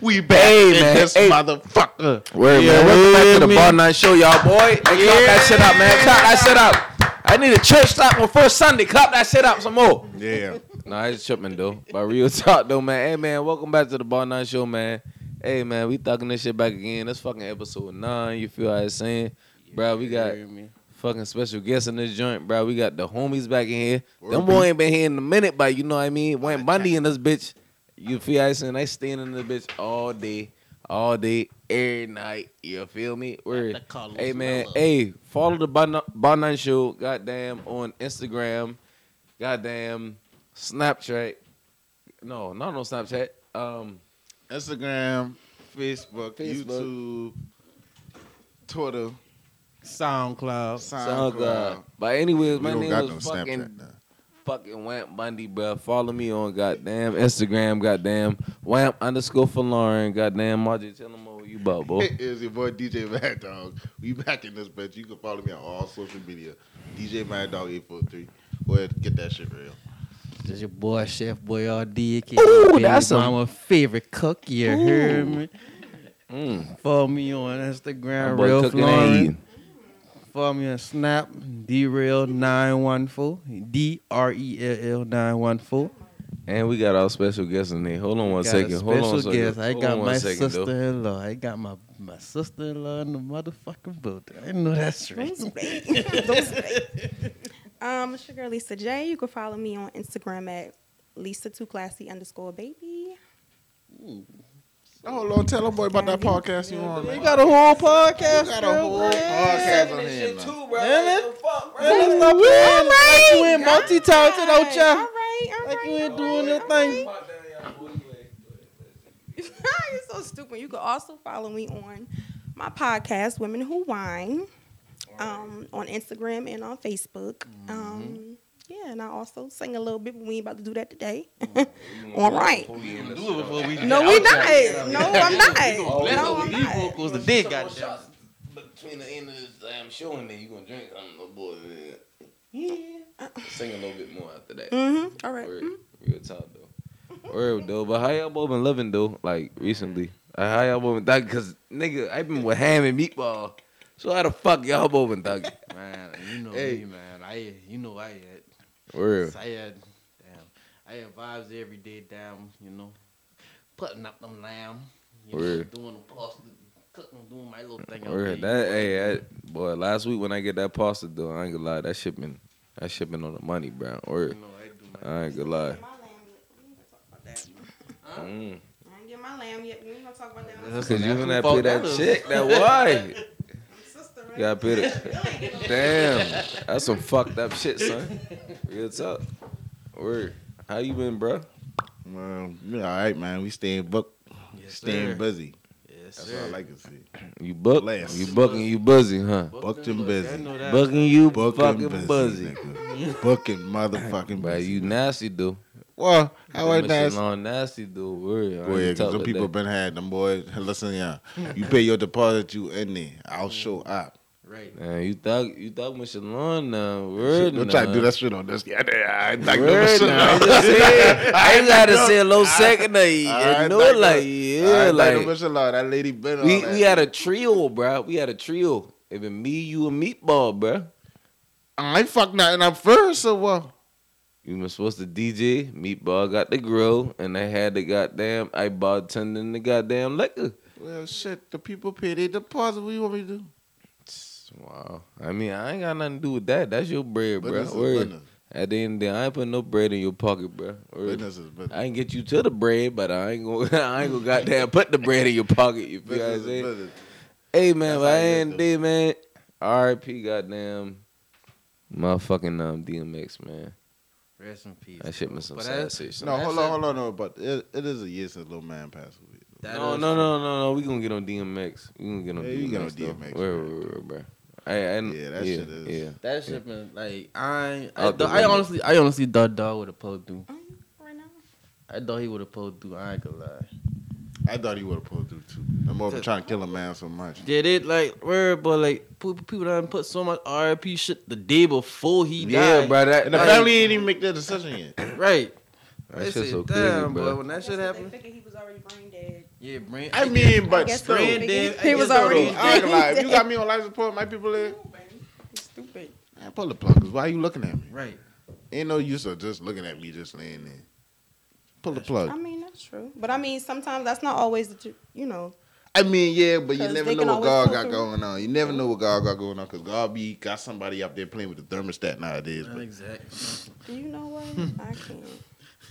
We back Hey, in man. this Hey. motherfucker. Word, Yeah, man. Welcome back to the me. Bar None Show, y'all, boy. Hey, clap that shit up, man. Clap that shit up. I need a church stop on first Sunday. Clap that shit up some more. Yeah. Nah, it's tripping though. But real talk though, man. Hey man, welcome back to the Bar None Show, man. Hey man, we thugging this shit back again. That's fucking episode nine. You feel what I'm saying? Bro, we got fucking special guests in this joint, bro. We got the homies back in here. Word Them be- boy ain't been here in a minute, but you know what I mean? Went Bundy in this bitch. You feel I'm saying? They staying in the bitch all day, all day, every night. You feel me? Word. That Carlos Hey man, hey, follow the Bar Bar None Show, goddamn, on Instagram, goddamn, Snapchat. No, not on Snapchat. Um, Instagram, Facebook, Facebook. YouTube, Twitter, SoundCloud. SoundCloud. SoundCloud. But anyways, We my don't name got was no fucking Snapchat now. Fucking Wamp Bundy, bro. Follow me on goddamn Instagram, goddamn Wamp underscore for Lauren, goddamn Margie. Tell them what you about, boy. It is your boy DJ Mad Dog. We back in this bitch. You can follow me on all social media. DJ Mad Dog eight four three. Go ahead, get that shit real. This is your boy Chef Boyardee. aka Ooh, Baby that's a- mama favorite cook. You heard me? Mm. Follow me on My Instagram, boy Real cooking Florence. Eating. Follow me on Snap, D-Real914. D-R-E-L-L 914. And we got our special guest in there. Hold on one got second. a Hold on one special second. guest. I got my sister-in-law. I got my, my sister-in-law in the motherfucking building. I know that's right. Those bait. Those bait. Um, it's your girl Lisa J. You can follow me on Instagram at Lisa Too Classy underscore baby. Oh, Hold on, tell them boy about that podcast you on, We man. got a whole podcast. We got a whole man. podcast on here, man. too, bro. Damn What the fuck, bro? Man, stop playing like you ain't All multi-talented, right, out ya. All right, all Like right, you ain't doing right, your thing. You're so stupid. You can also follow me on my podcast, Women Who Wine, um, on Instagram and on Facebook. Um, yeah, and I also sing a little bit, but we ain't about to do that today. All right. Do it before we No, we not. No, I'm not. No, I'm These not. vocals the dick got shots between the end of this damn show and then you gonna drink something, little boy. Yeah. Sing a little bit more after that. Mm-hmm. All right. Word. Real talk though. Word though. But how y'all both been living though? Like recently. Like, how y'all both been thugging? Cause nigga, I been with ham and meatball. So how the fuck y'all both been thugging? Man, you know Hey. me, man. I, you know I had, Word. I had, damn, I had vibes every day, damn, you know, putting up them lamb, you know, Word. doing the pasta, cooking, doing my little thing. out Word. there, That hey, that, boy. Last week when I get that pasta though, I ain't gonna lie. That shipping, that shipping on the money, bro. Word. You know, I do my I ain't gonna lie. My lamb. We gonna talk about that. Huh? Mm. I ain't get my lamb yet. We ain't gonna talk about that. Cause you That's gonna who pay fault that that is. chick, that wife. Sister, right? You gotta pay the. Damn, that's some fucked up shit, son. What's up? Word. How you been, bro? Well, we all right, man. We staying booked, Yes, staying sir. busy. Yes, That's sir. all I can see. You book? Bless. You booking? You busy, huh? Booked and busy. I know that. Booking you Booking fucking busy. busy. Booking motherfucking But busy. you nasty, dude. well, how I nasty? shit on nasty, though. Word. I Boy, ain't because talk some people that. been had them boys. Listen, yeah, you pay your deposit, you in there. I'll mm. show up. Right. Man, you thought you thought with Shalon now. Word. Don't now. try to do that shit on this. Yeah, I ain't like no Word shit. now. I just said, I ain't gotta say a low second of you. I know, like like, I yeah, ain't like no like. Michelin. That lady been on We that. we had a trio, bro. We had a trio. Even me, you, and Meatball, bro. I ain't fuck nothing up first, so what? You were supposed to DJ. Meatball got the grill, and I had the goddamn I bartending the goddamn liquor. Well, shit, the people pay their deposit. What you want me to do? Wow. I mean, I ain't got nothing to do with that. That's your bread, bro. Business is business. At the end of the day, I ain't putting no bread in your pocket, bro. Word. Business is business. I ain't get you to the bread, but I ain't gonna, I ain't gonna goddamn put the bread in your pocket. You feel what I'm saying? business. Hey man, That's but how I it is, ain't day, man. R.I.P. Goddamn, motherfucking um DMX, man. Rest in peace. That shit been some But sad that's- shit. No, hold on, hold on, no, but it, it is a year since Lil Man passed away. That No, no, no, no, no. We gonna get on DMX. We gonna get on Yeah, DMX. you get on though. DMX, Where, bro. where, where, bro? I, I, Yeah, that yeah, shit is- Yeah. That shit been like I ain't- I, Out I honestly I honestly thought dog would have pulled through. Right now. I thought he would have pulled through. I ain't gonna lie. I thought he would have pulled through too. I'm more of trying to kill a man so much. Did it like where, but like pe- people done put so much RIP shit the day before he Yeah, died. bro. That, And the that, family ain't even make that decision yet. Right. that They shit's say, so crazy, damn, bro. when that That's shit 'cause happened. They figured he was already brain dead. Yeah, Brand. I mean, but guess still. so. Brand It did. was already- so. I ain't gonna lie. If you got me on life support, my people there. Stupid. Man, pull the plug. 'cause Why are you looking at me? Right. Ain't no use of just looking at me just laying there. Pull the plug. I mean, that's true. But I mean, sometimes that's not always the, tru- you know. I mean, yeah, but you never know what God got through. going on. You never know what God got going on because God be got somebody up there playing with the thermostat nowadays. Not But exactly. Do you know what? I can't.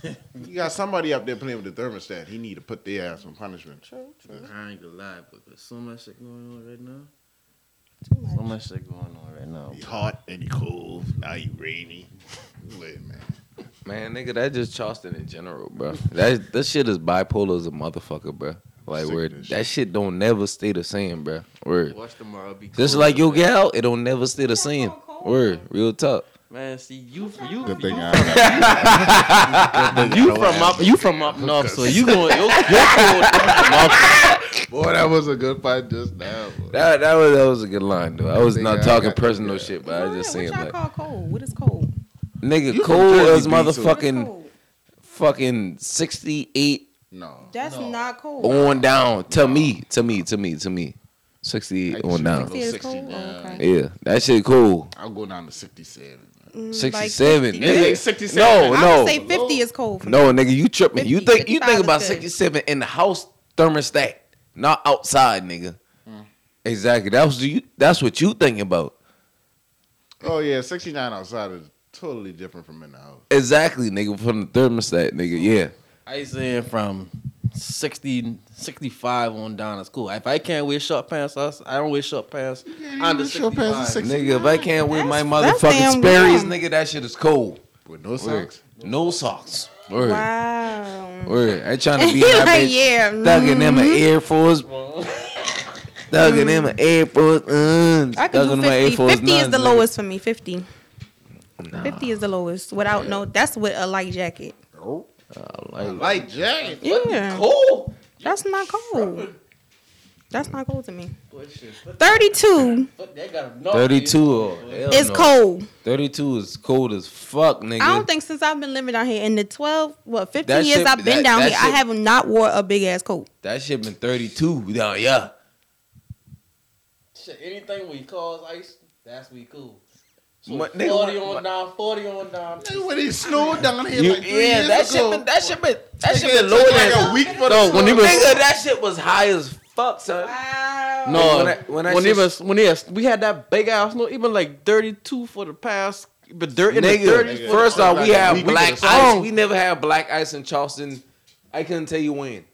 You got somebody up there playing with the thermostat. He need to put their ass on punishment. True, true. I ain't gonna lie, but there's so much shit going on right now. Too much. So much shit going on right now. He hot and he cold. Now you rainy. Wait, man. Man, nigga, that just Charleston in general, bro. That that shit is bipolar as a motherfucker, bro. Like Sick where that shit don't never stay the same, bro. Word. Watch tomorrow be cold, Just cold like as your gal, it don't never stay the same. Word. Real talk. Man, see you, you, Good thing you, I got you from up, you from up north, so you going, you're, you're cold. Boy, that was a good fight just now. boy. That that was that was a good line though. I was Nigga, not I talking personal yeah. shit, but I was just What saying y'all like, call cold? What is cold? nigga, You cold Jersey, as B, so- What is motherfucking cold? fucking sixty eight No. That's No. not cold. on down to me, to me, to me, to me. Sixty eight I on down. Sixty is cold? Oh, down. Oh, okay. Yeah, that shit cool. I'll go down to 67. Mm, like 67. 50. Nigga. 67. No, I no. would say 50 is cold for me. No, nigga, you tripping. You 50, think you 55 think is about good. 67 in the house thermostat, not outside, nigga. Exactly. That was you that's what you thinking about. Oh, yeah, 69 outside is totally different from in the house. Exactly, nigga, from the thermostat, nigga. Yeah. I used saying from 60, 65 on down is cool. If I can't wear short pants, I I don't wear short pants. Under wear short pants at 65. 60. Nigga, if I can't wear my That's- that's motherfucking damn Sperry's, warm. nigga, that shit is cold. With no Word. socks. No socks. Word. Wow. Word. I ain't trying to be He that like, bitch. yeah. Thugging them an. Air Force. Thugging them an Air Force. Uh, I can thugging do my Air 50. Force 50 is the nigga. lowest for me. 50. Nah, 50 is the lowest. Without no, that's with a light jacket. Oh, Uh, I like light jacket. Yeah. Cool. That's not cold. That's not cold to me. What shit? What- 32 what- they got a north 32 or oh, east. hell is no. cold. 32 is cold as fuck, nigga. I don't think since I've been living down here in the 12, what, 15 That years shit- I've been that- down that here, I have not wore a big ass coat. that shit been 32 down yeah. Shit, anything we cause ice, that's we cool. So What- nigga, 40 what- on down, 40 on down. Nigga, when he snowed down here You- like three yeah, years that shit ago. been that shit been that shit been it lower than like a week for the No, when he snow. was- Nigga, that shit was high as fuck, son. Wow. No, when I- when I when just- he was when he has, we had that big ass snow, even like 32 for the past, but dirt in the Nigga, 30s. nigga. first off, we a have black ice. song. We never had black ice in Charleston. I couldn't tell you when.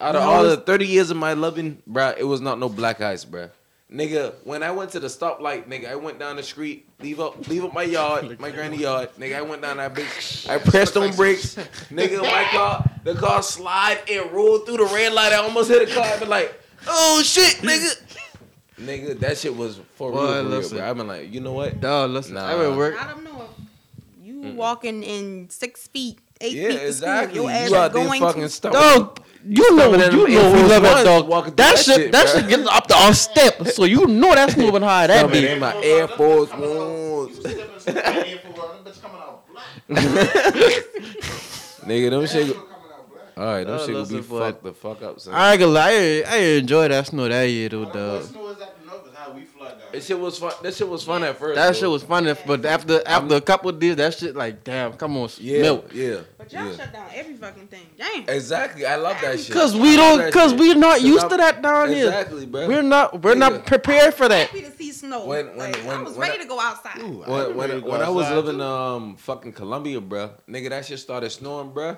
Out of You all the 30 years of my loving, bruh, it was not no black ice, bruh. Nigga, when I went to the stoplight, nigga, I went down the street, leave up, leave up my yard, my granny yard. Nigga, I went down that bitch. I pressed on brakes. Nigga, my car, the car slide and rolled through the red light. I almost hit a car. I been like, oh shit, nigga. nigga, that shit was for real, Boy, for real, bro. I've been like, you know what? Dog, listen, Nah. I've been working. I don't know. If you walking in six feet, eight Yeah, feet to exactly. school. Your ass You out there going fucking to stuff. Dog, you know, Some of them you Air know we Force love that dog. That, that shit, shit, that bruh. shit getting up to our step, so you know that's moving high. That be. them are Air Force Ones. Nigga, them shit. All right, them shit gonna be fucked the fuck up, son. I ain't gonna lie, I, I enjoy that snow that year though, dog. That shit was fun. That shit was fun at first. That though. shit was funny, but after after a couple of days, that shit like, damn, come on, yeah, milk. yeah, But y'all yeah. shut down every fucking thing. Damn. Exactly, I love that shit. Cause we don't, cause shit. we're not 'Cause used I'm- to that down here. Exactly, bro. We're not, we're Nigga. not prepared for that. Happy to see snow. When- when- Like, I was when ready I- to go outside. when when, when I was living um fucking Columbia, bro, nigga, that shit started snowing, bro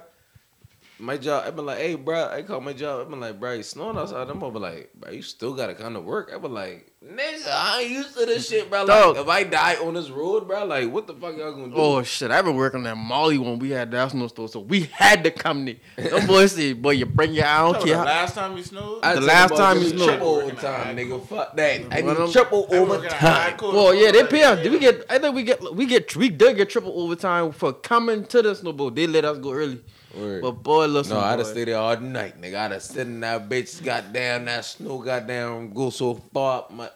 My job, I've been like, hey, bro, I called my job. I've been like, bro, it's snowing outside. I'm over like, bruh, you still gotta come to work. I been like, nigga, I ain't used to this shit, bro. Like, Dog. if I die on this road, bro, like, what the fuck y'all gonna do? Oh shit! I've been working at Molly when we had that snow store, so we had to come there. Them boys said, "Boy, you bring your I don't care." how- last time you snowed? I the tell last you, time give you me snowed. triple overtime, nigga. Fuck that. I One of them- need triple overtime. Well, yeah, they pay us. Did we get? I think we get. We get. We did get triple overtime for coming to the snowball. They let us go early. Word. But boy, listen, No, I'd have boy. stayed there all night, nigga. I'd have sit in that bitch, goddamn, that snow, goddamn, go so far up my.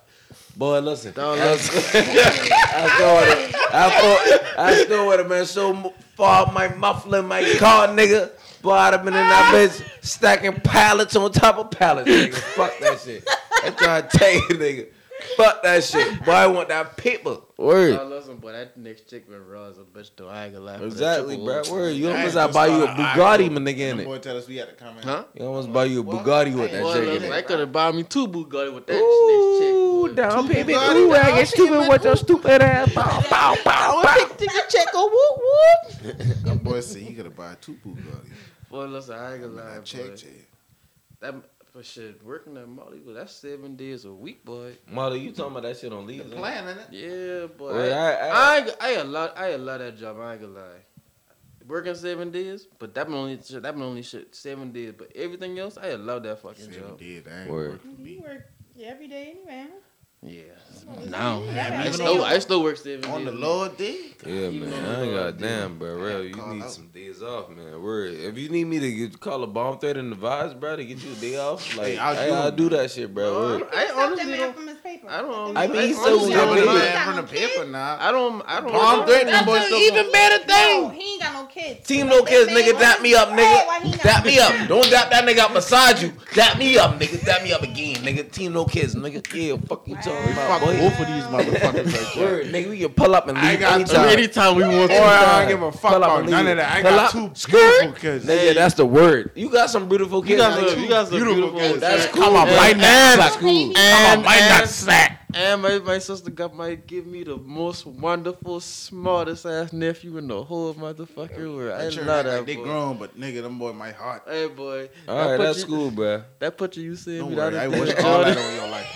Boy, listen. Dog, I, I still would have, I, thought- I still would have been so far up my muffler, my car, nigga. Boy, I'd have been in that bitch stacking pallets on top of pallets, nigga. Fuck that shit. I'm trying to tell you, nigga. Fuck that shit. Boy, I want that paper. Word. Oh, listen, boy, that next chick been raw as a bitch though. I ain't gonna lie. for Exactly, bro. Word. You almost ain't I buy you a Bugatti, my nigga, in it. boy tell us we had to come in. Huh? You almost buy you a Bugatti with that Hey, shit in listen, it. I could have bought me two Bugatti with that next chick. Boy. down Two payment. Bugatti Ooh, I down get stupid with your stupid ass. Bow, bow, bow, bow. Take your check, go whoop whoop. That boy said he could buy two Bugattis. Boy, listen, I ain't gonna lie, That check, boy. check. That for shit working at Molly, but that's seven days a week, boy. Molly, you talking about that shit on leave? The plan, innit? Yeah, boy. Wait, I, I- I- I, ain't- I, ain't love, I ain't love that job. I ain't gonna lie. Working seven days, but that been only that been only shit seven days. But everything else, I love that fucking Seven job. did. That ain't Word. working for You me. work every day anyway. Huh? Yeah. Well, Now yeah, I still I still work seven On days. the Lord day. Yeah, Even man. I ain't got damn, bro. Real, you need out. some days off, man. Word. If you need me to get, call a bomb threat in the vibes, bro, to get you a day off, like, Hey, I'll hey, do I'll do that shit, bro. Word. I honestly don't. From his paper. I don't- I mean, he I still honestly got don't paid. mind. man from the paper now. I don't. I don't. Palm threat, them boys That's even even better No, he ain't got no kids. Team That no kids, nigga. Dap me up, nigga. Why he not- Dap me up. Don't dap that nigga up beside you. Dap me up, nigga. Dap me up again, nigga. Team no kids, nigga. Yeah, fuck you talking about, Fuck boy. both of these motherfuckers right there. Word, nigga. We can pull up and leave I got anytime. Anytime we want Boy, to. I don't give a fuck about none of that. I got two beautiful kids. Nigga, that's the word. You got some beautiful kids. You got nigga. some. You got some Beautiful beautiful. kids. That's man. cool. Come on, And- might and- not and- slack. Come on, and- might not and- slack. And my, my sister got might give me the most wonderful, smartest ass nephew in the whole motherfucking world. I That church love that like they grown, but nigga, them boy my heart. Hey boy, All right, that that's picture- cool, bro. That picture you sent Don't me, worry, I wish all that on your life.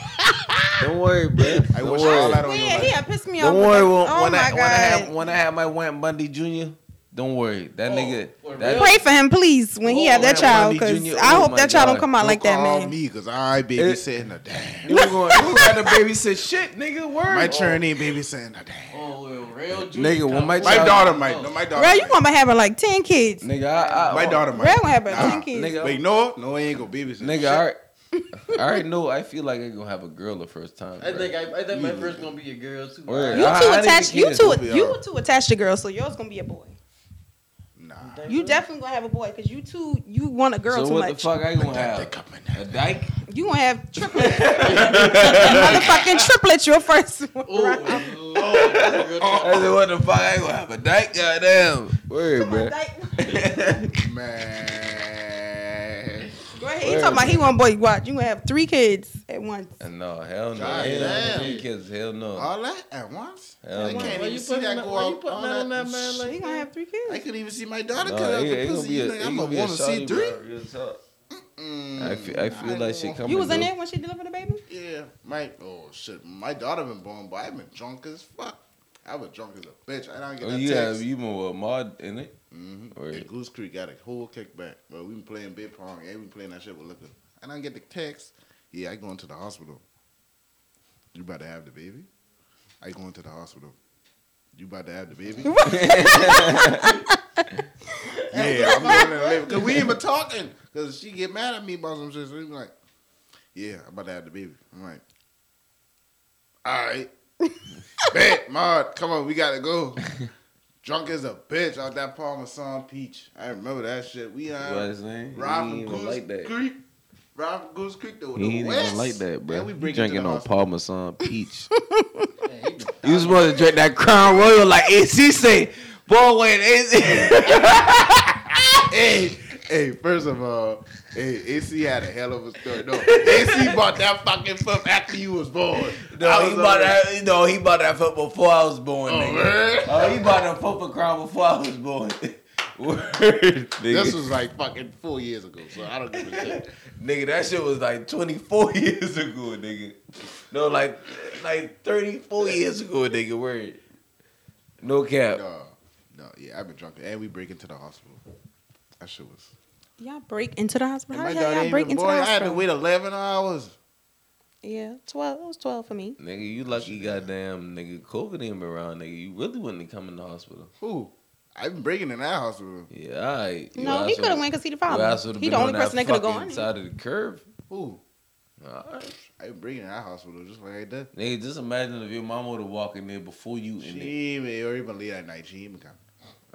Don't worry, bro. I Don't wish worry. all that on Well, your yeah, he pissed me Don't off. worry when. Oh when my I when I have God. when I have my Wayne Bundy Jr. Don't worry, that Oh, nigga. That. Pray for him, please, when he Oh, had that child, because Jr. Oh I Oh hope my that child God. don't come out like that, call man. me, cause I babysitting a damn. you going? You got to babysit shit, nigga. Word. My oh. turn ain't babysitting a damn. Oh, well, real Nigga, when my My child- daughter might. Oh. No, my daughter. Bro, you gonna be having like ten kids. Nigga, I, I, My oh, daughter Bro, might. gonna have about Nah, ten kids. Nigga, Wait, no, no, I ain't gonna babysit. nigga, shit. I already, I already know. I feel like I gonna have a girl the first time. I bro. think I, I think my first gonna be a girl too. Word. You I- two I attached. the You kids. two. You are. two attached to girls, so yours gonna be a boy. Nah. You definitely gonna have a boy because you two. You want a girl so too what much. the fuck I gonna They have? A dyke? You gonna have triplets. Motherfucking triplets. Your first one. Oh, right? Lord, that's real talk. I said, what the fuck I gonna have? A dyke? Goddamn. Word, bro. Man. Go ahead. He talking about he want boy. Watch. You gonna have three kids at once. No, hell no. God Hell damn. no. Kids, hell no. All that at once? Hell I no. can't even you see putting that that- go why you out. putting all that on that that man like He gonna have three kids. I couldn't even see my daughter No, cut out the pussy. be You think I'm gonna a want to see three. bro. Real talk. Mm, I feel, I feel like she coming. You was in there when she delivered the baby. Yeah, my oh shit, my daughter been born, but I've been drunk as fuck. I was drunk as a bitch. I don't get Oh, that you text. have you more a mod in it? Mm-hmm. Word. And Goose Creek got a whole kickback. But we been playing big pong and we been playing that shit with liquor. And I get the text. Yeah, I going to the hospital. You about to have the baby? I going to the hospital. You about to have the baby? yeah, I'm going to the labor. Cause we ain't been talking. Cause she get mad at me about some shit. So we be like, yeah, I'm about to have the baby. I'm like, all right. Bet, Maud, come on, we gotta go. Drunk as a bitch out that Parmesan Peach. I remember that shit. We What uh, his name? ride He from ain't Goose like that. Creek. From Goose Creek to He ain't west. even like that, bro. And we drinking on hospital. Parmesan peach. you supposed to drink that Crown Royal like AC say. Boy, wait, AC. hey, hey, first of all, hey, AC had a hell of a story. No, AC bought that fucking foot after you was born. No, I he was bought that. No, he bought that foot before I was born. Oh, nigga. Oh, he bought that foot for Crown before I was born. Word. This was like fucking four years ago, so I don't give a shit. Nigga, that shit was like 24 years ago, nigga. No, like like 34 years ago, nigga. Word. No cap. No, no, yeah, I've been drunk, and we break into the hospital. That shit was. Y'all break into the hospital. How the hell y'all break even into born. the I had to wait eleven hours. Yeah, twelve. It was twelve for me. Nigga, you lucky goddamn nigga. COVID ain't been around, nigga. You really wouldn't come in the hospital. Who? I've been breaking in that hospital. Yeah, alright. No, he could have went because he the father. He the only person that could have gone. Side of the curve. Who? Alright. I've been breaking in that hospital just like that. did. Nigga, just imagine if your mama would have walked in there before you in there. She even or even late at night. She even come.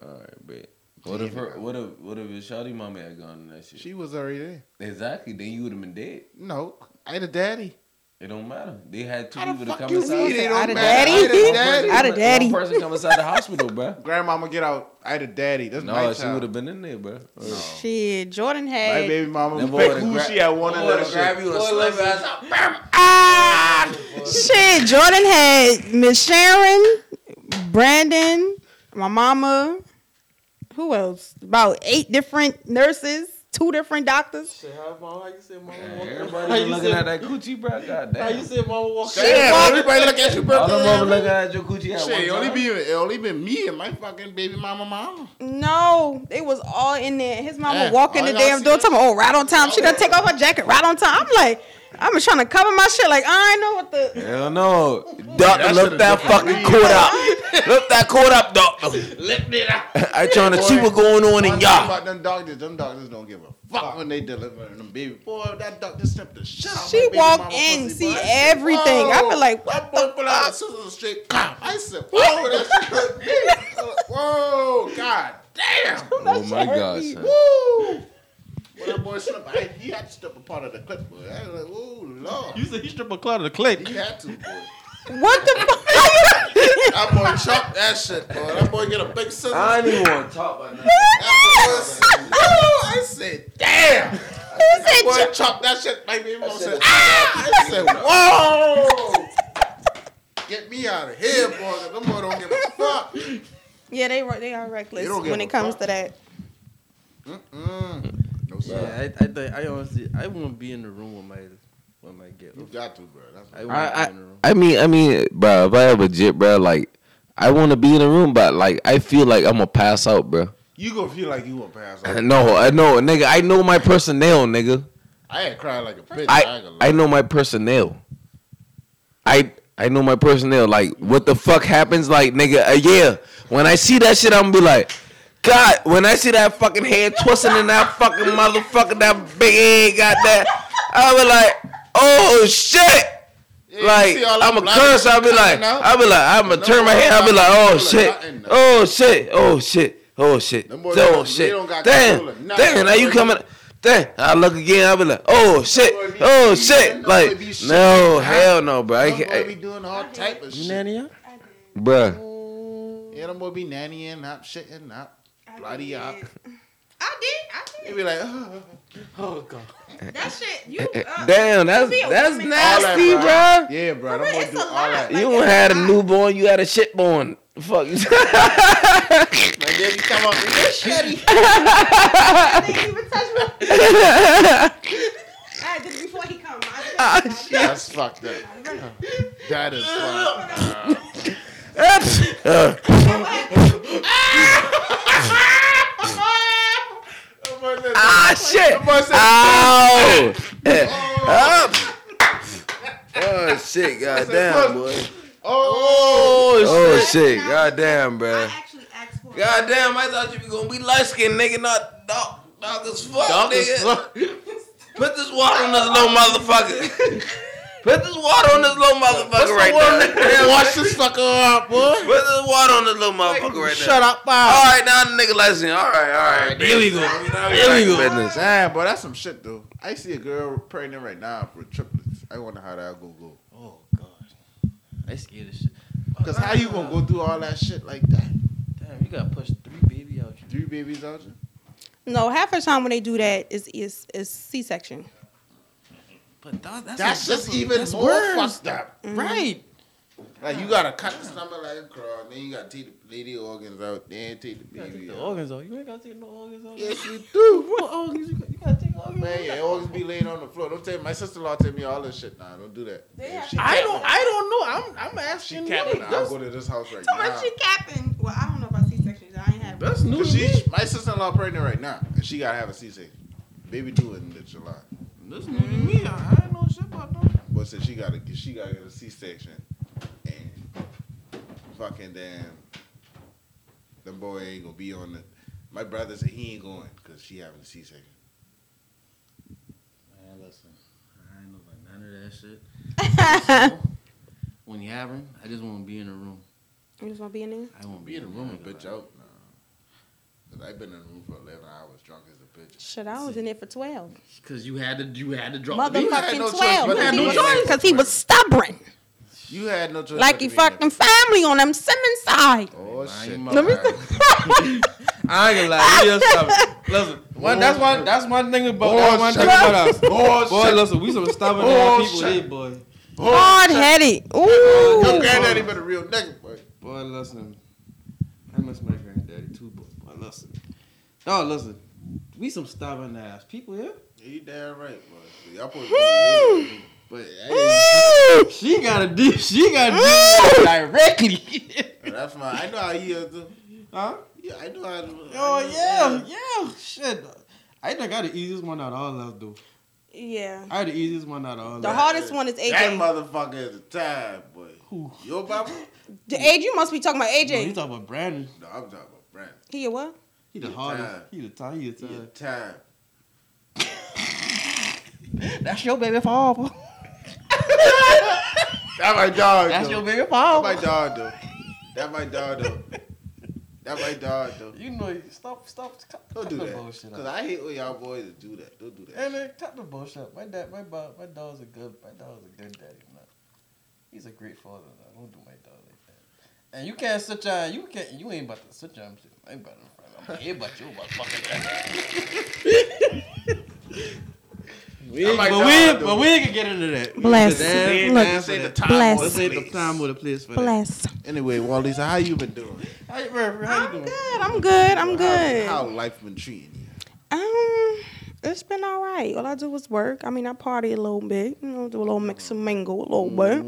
Alright, bet. What if her, what if what if his shawty mama had gone in that shit? She was already there. exactly. Then you would have been dead. No, I had a daddy. It don't matter. They had two people to come inside. it don't I'd a matter? daddy. I had a daddy. I'd daddy. One person come inside the hospital, bro. Grandmama get out. I had a daddy. That's my No, she would have been in there, bro. No. Shit, Jordan had. My baby mama That boy who gra- she had one of boy that would've grabbed shit. you and slam your ass out. Ah, shit. Jordan had Miss Sharon, Brandon, my mama. Who else? About eight different nurses, two different doctors. Shit, how, mama, how you say mama Man, walk? Everybody how you looking say, at that coochie, bro. God How you say mama walk? Damn, everybody look at you, bro. All them mother looking at your coochie at Shit, it one only time. be it only been me and my fucking baby mama mama. No, they was all in there. His mama Yeah, walking the damn door, that talking, "Oh, right on time." She done oh. take off her jacket right on time. I'm like, I'm just trying to cover my shit. Like I ain't know what the. Hell no. Doctor, That lift that fucking me. coat up. Lift that coat up, doctor. Lift it up. I trying to see what's going on in y'all. about them doctors, them doctors don't give a fuck when they deliver them baby. Boy, that doctor stepped the shit out She my baby walked in, pussy, see boy. I Oh. everything. I feel like, that what boy the pull out fuck? a scissors straight. Pop. I said, whoa, that shit hurt me. I was like, Whoa, god damn. Oh my god, son. Woo. When that boy slipped, I, he had to strip a part of the clip, boy. I was like, oh lord. You said he stripped a cloud of the clay. He had to, boy. What the fuck? That boy chopped that shit, boy. That boy get a big scissors. I don't even want to talk about that. That boy "Oh," I said, damn. Who That said boy jo- chopped that shit. My baby mama said said, ah. I said, whoa. Get me out of here, boy. 'cause Them boy don't give a fuck. Yeah, they they are reckless They don't give when a it comes fuck. to that. Mm-mm. No, sir. Yeah, I, I think I honestly I want to be in the room with my with my girl. You got to, bro. That's I what want to I- be in the room. I mean, I mean, bro, if I have a jit, bro, like, I want to be in a room, but like, I feel like I'm gonna pass out, bro. you gonna feel like you gonna pass out. No, I know, nigga. I know my personnel, nigga. I had cried like a bitch. I, I ain't. I know my personnel. I I know my personnel. Like, what the fuck happens? Like, nigga, uh, yeah. When I see that shit, I'm gonna be like, God. When I see that fucking head twisting in that fucking motherfucker, that big head got that, I be like, oh shit. Yeah, Like see all that I'm a curse, I'll be like. I'll be like, I'm gonna turn my head, I'll be like, oh, oh shit, oh shit, oh shit, oh shit, oh shit, damn, control of nothing. damn, now you coming, damn, I look again, I'll be like, oh shit, oh shit, like, no, hell no, bro, I Them boy be can't, doing all type of You shit. nanny ya? bruh, Yeah, them boy be nannying, not shitting, not bloody up. I did. I They be like, uh-huh. Oh god. That shit. You. Eh, eh, uh, damn, that's be that's nasty, All bruh. that, yeah, bro. Them For real, boy it's do a all lot. that. Like, You it's had a a lot. newborn, you had a shit born. Fuck. My daddy come up with this shitty. I didn't even touch my. I did it before he come. I did it. That's fucked up. That is fucked up. Ah! Ah shit. boy said- Ow. Up. Oh shit, goddamn boy. Oh, Oh shit, goddamn, I bro. actually asked for. it. Goddamn, I thought you were gonna be light skinned, nigga, not dark, dark as fuck, dog is nigga. fuck. Put this water on this little motherfucker. Put this water on this little motherfucker right there. Wash this fucker up, boy. Put this water on this little motherfucker right there. Shut up, All Bob. right, now the nigga light skinned. All right, all right. Here we go. Here we go. Business. Damn, boy, that's some shit, though. I see a girl pregnant right now for triplets. I wonder how that go go. Oh god. I scared of shit. Cause how you gonna go through all that shit like that? Damn, you gotta push three babies out you. Three babies out you? No, half the time when they do that is is is C section. But dog, that's That's a- just that's a- even that's more worse. fucked up. Mm-hmm. Right. Like you gotta cut the stomach like a crow, then you gotta take the lady organs out, then take the You gotta take baby the organs out. You ain't gotta take no organs out. Yes, you do. What organs? You gotta, you gotta take organs Man, out. your organs be laying on the floor. Don't tell me. My sister-in-law tell me all this shit. Nah, don't do that. They If I don't. I don't know. I'm. I'm asking. She asking. capping. you. I'll That's, go to this house right now. So now. much she capping. Well, I don't know about C sections. I ain't have. that's new Cause she, my sister-in-law pregnant right now, and she gotta have a C-section. Baby due in the July, That's new to me. I, I ain't know shit about that. but said she gotta she gotta get a C-section, and fucking damn, the boy ain't gonna be on the. My brother said he ain't going because she having a C-section. Man, listen. I ain't know about none of that shit. when you have them, I just want to be in the room. You just want to be in there. I want to Mm-hmm. be in the room. a bitch out. Nah. Cause I've been in the room for eleven hours, drunk as a bitch. Shit, I was in there for twelve. Cause you had to, you had to drop the beat. had Motherfucking no choice, twelve. but had no Because he, was stubborn, You had no choice. like but he to be fucking family on them Simmons side. Oh shit! Let me- I ain't gonna lie, you just stubborn. Listen, one, that's one, that's one thing about that's one thing about us. Oh Boy, listen, we some stubborn ass people shit. here, boy. Hard headed. Your Ooh. granddaddy been a real nigga, boy. Boy, listen. I miss my granddaddy too, boy. Boy, listen. Dog, listen. We some stubborn ass people here. You damn right, boy. Y'all supposed to But hey, she gotta do. She gotta do directly. That's fine. I know how he is. Too. huh? Yeah, I know how. To, Oh I know- yeah, yeah. Shit. I think I got the easiest one out of all of us, do. Yeah. I had the easiest one out of all. The of us. hardest one is That AJ. motherfucker is a time, boy. Who? Your papa? The age you must be talking about No, you talking about Brandon? No, I'm talking about Brandon. He a what? He the He hardest. time. He the time. He the time. That's your baby father. That my dog. That's though. your baby That father. my dog though. That my dog though. That my dog though. You know, stop, stop, cut, Don't cut do the that. bullshit Cause out. I hate when y'all boys do that. Don't do that. And then cut the bullshit. My dad, my my dog's a good, my dog's a good daddy. Man. He's a great father. Man. Don't do my dog like that. And you can't sit down. You can't. You ain't about to sit down. I ain't about to. I'm here, but you motherfucker. We ain't, like but, we, but we ain't gonna get into that. Bless. Because that ain't- Look. that's This the time Bless. or This the the time or the place for that. Bless. Anyway, Wally, so how you been doing? How you, Reverend, how you I'm doing? good. I'm good. I'm good. How, how life been treating you? Um, it's been all right. All I do is work. I mean, I party a little bit. You know, do a little mix and mingle a little bit.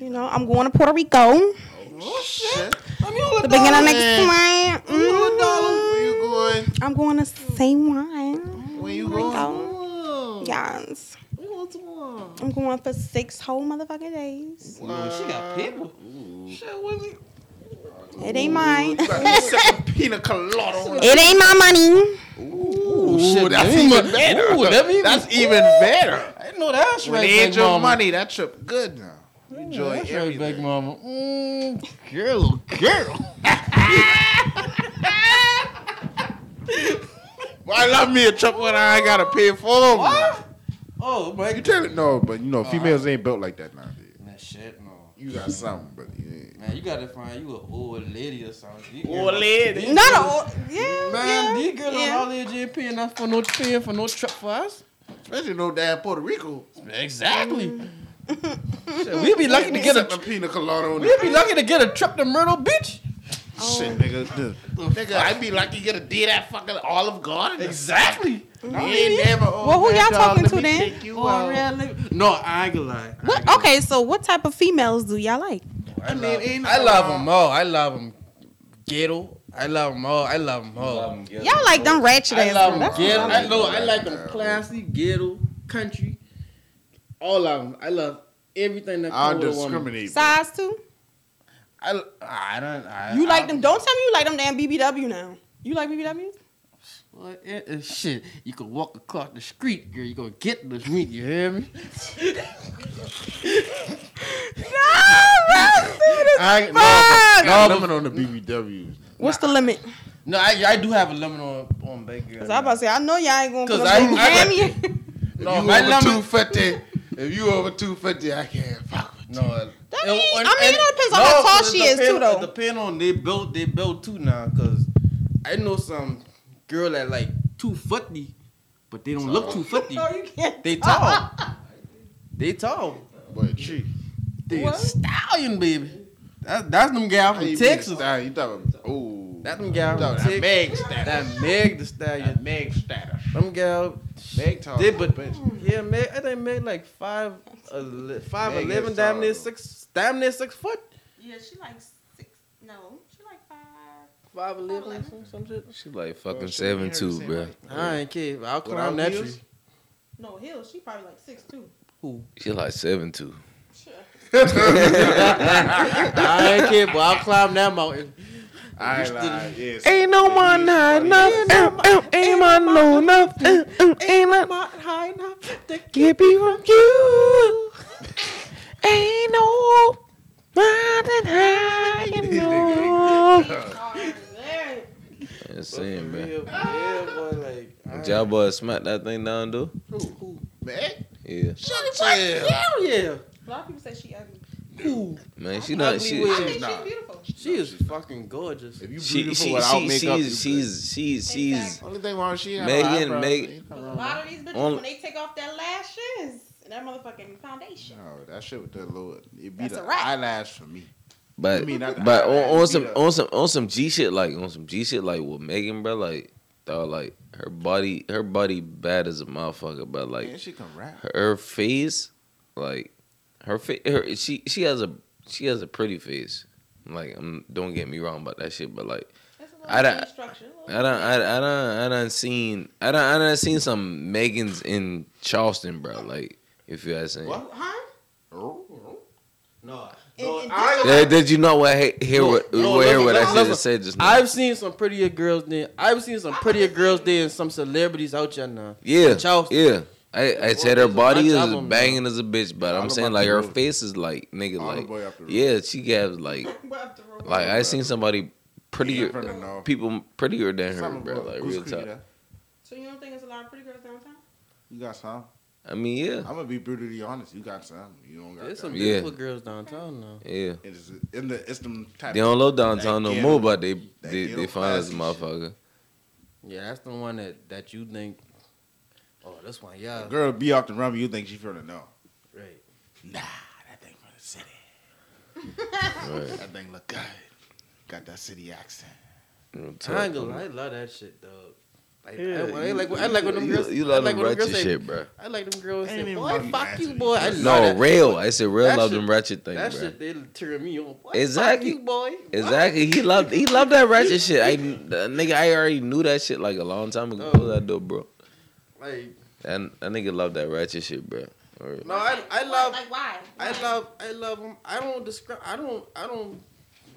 You know, I'm going to Puerto Rico. Oh shit! Let me hold The a beginning of next month. Where Mhm. you going? I'm going to St. Juan. Where you Rico. going? Yes. We want to one. I'm going for six whole motherfucking days. No, she got people. Shit, what is it? It ain't mine. You got me sipping pina colada It ain't my money. Ooh, shit, that's let even better. Ooh, let me- that's even better. I didn't know that's When right, they big ain't your mama. money, that trip good now. You enjoy That's right, big mama. Mm, girl, girl. Well, I love me a trip when I ain't gotta pay for them. Oh, my You tell it no, but you know females ain't built like that nowadays. That shit, no. You got something, but you ain't. Man, you gotta find you an old lady or something. These Old girls- lady? these Not girls- a, yeah, Man, yeah, these girls yeah. on all age ain't paying enough for no paying for no trip for us. Especially no damn Puerto Rico. Exactly. Shit, we be lucky to get Sipping a. pina colada on We the be lucky to get a trip to Myrtle Beach. Shit, oh. nigga. dude. Nigga, I'd be lucky to get a D that fucking Olive Garden. Exactly. You ain't never. Oh, Well, who y'all dog, talking to then? take You Oh, really? No, I ain't gonna lie. What? gonna- Okay, so what type of females do y'all like? I, mean, love, ain't I love them all. I love them ghetto. I love them all. I love them all. Y'all like them ratchet I ass love them That's ghetto. what I I know. I like them classy, ghetto, country. All of them. I love everything that I comes with a woman. discriminate. Size two? I, I don't. I, You I, like them? Don't tell me you like them damn BBW now. You like BBWs? Well, it, it, shit, you can walk across the street, girl. You gonna get the street. You hear me? I ain't- Fuck! no, Got no, limit on the BBWs. What's the limit? no, I, I do have a limit on on big girl. Cause I about to say I know y'all ain't gonna Cause up I- no I- Grammy. If No, you my limit- two fifty, if you over two fifty, I can't fuck with No, I That mean- I mean, it all depends on how tall she is, too, though. It depends on they build they build too now, cause I know some girl that like two fifty, but they don't look two fifty. no, you can't. They tall. they tall. But Boy, tree. They a What? stallion, baby. That's that's them gal How from you being Texas. style? You talking? Oh, That's them gal That from Texas. Meg status. That Meg the stallion. That Meg status. Them gal. Meg tall. They but yeah, Meg. I think Meg like five, uh, ele- five Meg is eleven, damn tall, near though. six, damn near six foot. Yeah, she like six. No, she like five. Five eleven, some, some shit. She like fucking Well, seven we two, the same bro. I ain't care. I'll climb that tree. No, Hill, she probably like six too. Who? She like seven two. Sure. I ain't care, but I'll climb that mountain. I lied. Yes. Ain't no one high enough. Ain't man low enough. Ain't not high enough to get me from you. Ain't no mountain high enough. Man. Saying, man. real, Yeah, boy, like. I- Y'all boys smack that thing down, dude. Who? Who? Man? Yeah, Shut up. Hell yeah. A lot of people say she ugly. Ooh, man. She I'm not. ugly She. she she's not. beautiful. she is fucking gorgeous. If you she, beautiful she, without she, makeup, you she's, she's, she's, she's, Exactly. Only thing wrong, she have Megan- eyebrows. Megan- A lot of these bitches, Only- when they take off their lashes and that motherfucking foundation. that. No, that shit with the little, it be That's the a eyelash for me. but, I mean, not but eyelash, on, on some, the- on some, on some G shit, like on some G shit, like with Megan, bro, like, dog, like her body, her body bad as a motherfucker, but like Man, she can rap. her, her face, like her face, her she she has a she has a pretty face. Like, I'm, don't get me wrong about that shit, but like. That's a I little don't- I don't, I, done, I, I done, I done seen, I don't, I don't seen some Megans in Charleston, bro. Like, if you ask me. What? Huh? No, And- no, and I, Did, did you know what he- hear No, what no, hear listen, what I listen, should listen. said just now? I've seen some prettier girls than I've seen some prettier girls than some celebrities out there now. yeah, in Charleston. yeah. I, I said her body is of them, banging as a bitch, but I'm saying like her road. face is like nigga like way up the road. yeah, she has like We're up the road. like I seen somebody prettier From people prettier than her, bro. Like real Creek, talk. So you don't think there's a lot of pretty girls downtown? You got some. I mean, yeah, I'm gonna be brutally honest. You got some. You don't got There's some some. Yeah. beautiful girls downtown now. yeah. It's in the it's them type. They don't live downtown no more, but they they, ghetto they fine as a classy shit. motherfucker. Yeah, that's the one that that you think. Oh, this one, yeah, A girl be off the rumble. You think she from the north? right. Nah, that thing from the city. Right. That thing look good. Got that city accent. Real I talk. ain't gonna lie, I love that shit, dog. Like, Yeah, I, I you- like I like when them you- girls. You I love like them when them girls ratchet say, shit, bro. I like them girls say, "Boy, fuck you, boy." I No, that. real. I said real That love shit- them ratchet things, That bro. shit, they turn me on. Boy, Exactly. Fuck you, boy. What? Exactly. He loved he loved that ratchet shit. I nigga I already knew that shit like a long time ago. Oh. That dope, bro. Like, And that nigga loved that ratchet shit, bro. Or- no, I, I love, Like why? I love, I love them. I don't discrim. I don't, I don't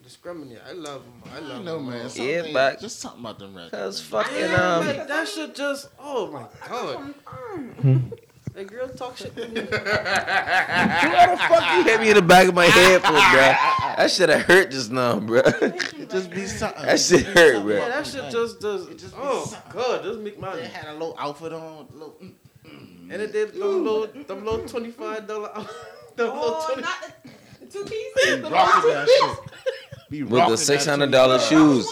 discriminate. I love them. I I love know, them. man. all. Something, Yeah, but- just talking about them rats. Cause man. fucking Yeah, um, like, that shit just. Oh my god. Mm. The girl talk shit to me. why the fuck you hit me in the back of my head for, bro? That shit have hurt just now, bro. it just be something. That shit hurt, bro. Yeah, that shit just does. just oh something. god, just make my. They had a little outfit on. Little, mm, And it did them little, them little twenty five dollar. Them little Oh, twenty. not the, the two piece. be The rocking that shit. Be With the six hundred dollar dollar shoes.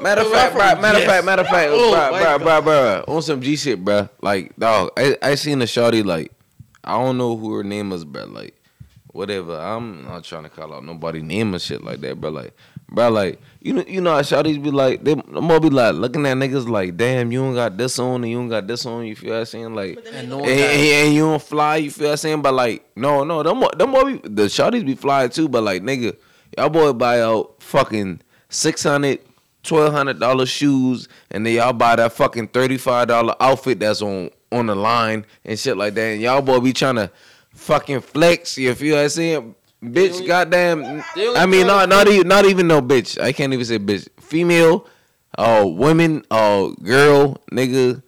Matter of fact, bro, matter of fact, matter of fact, Oh, bro, bro, bro, bro, on some G shit, bro. Like, dog, I, I seen a shawty, like, I don't know who her name is, bro. Like, whatever. I'm not trying to call out nobody name or shit like that, bro. Like, bro, like, you know, you know how shawties be like, they, they more be like looking at niggas like, damn, you don't got this on and you don't got this on. You feel what I'm saying? Like, And no go- and, and, and you don't fly, you feel what I'm saying? But like, no, no, them, them boy be, the shorties be flying too, but like, nigga, y'all boy buy out fucking 600 1200 dollar shoes and then y'all buy that fucking 35 dollar outfit that's on on the line and shit like that. And y'all boy be trying to fucking flex you feel what I'm saying? Bitch only- goddamn I mean try not not even not even no bitch. I can't even say bitch. Female uh women uh girl nigga.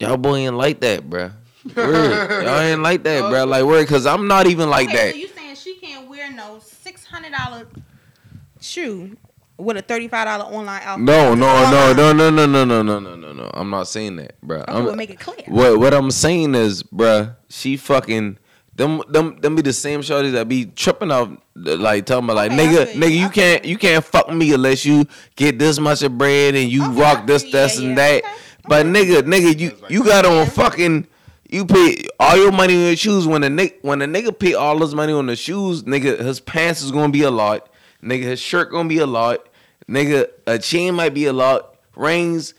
Y'all boy ain't like that bruh. Y'all ain't like that, bruh. Like, word, cause I'm not even like okay, that. So you saying she can't wear no six hundred dollar shoe with a thirty five dollar online outfit? No, no, no, Online. no, no, no, no, no, no, no, no, no. I'm not saying that, bruh. Okay, I'm, we'll make it clear. what what I'm saying is, bruh, she fucking them them them be the same shorties that be tripping off like talking about like Okay, nigga you. nigga you I feel can't you can't fuck me unless you get this much of bread and you Okay, rock this this Yeah, and yeah. that. Okay. But nigga nigga you you got on fucking you pay all your money on your shoes when the nigga when the nigga pay all his money on the shoes nigga his pants is gonna be a lot nigga his shirt gonna be a lot nigga a chain might be a lot rings.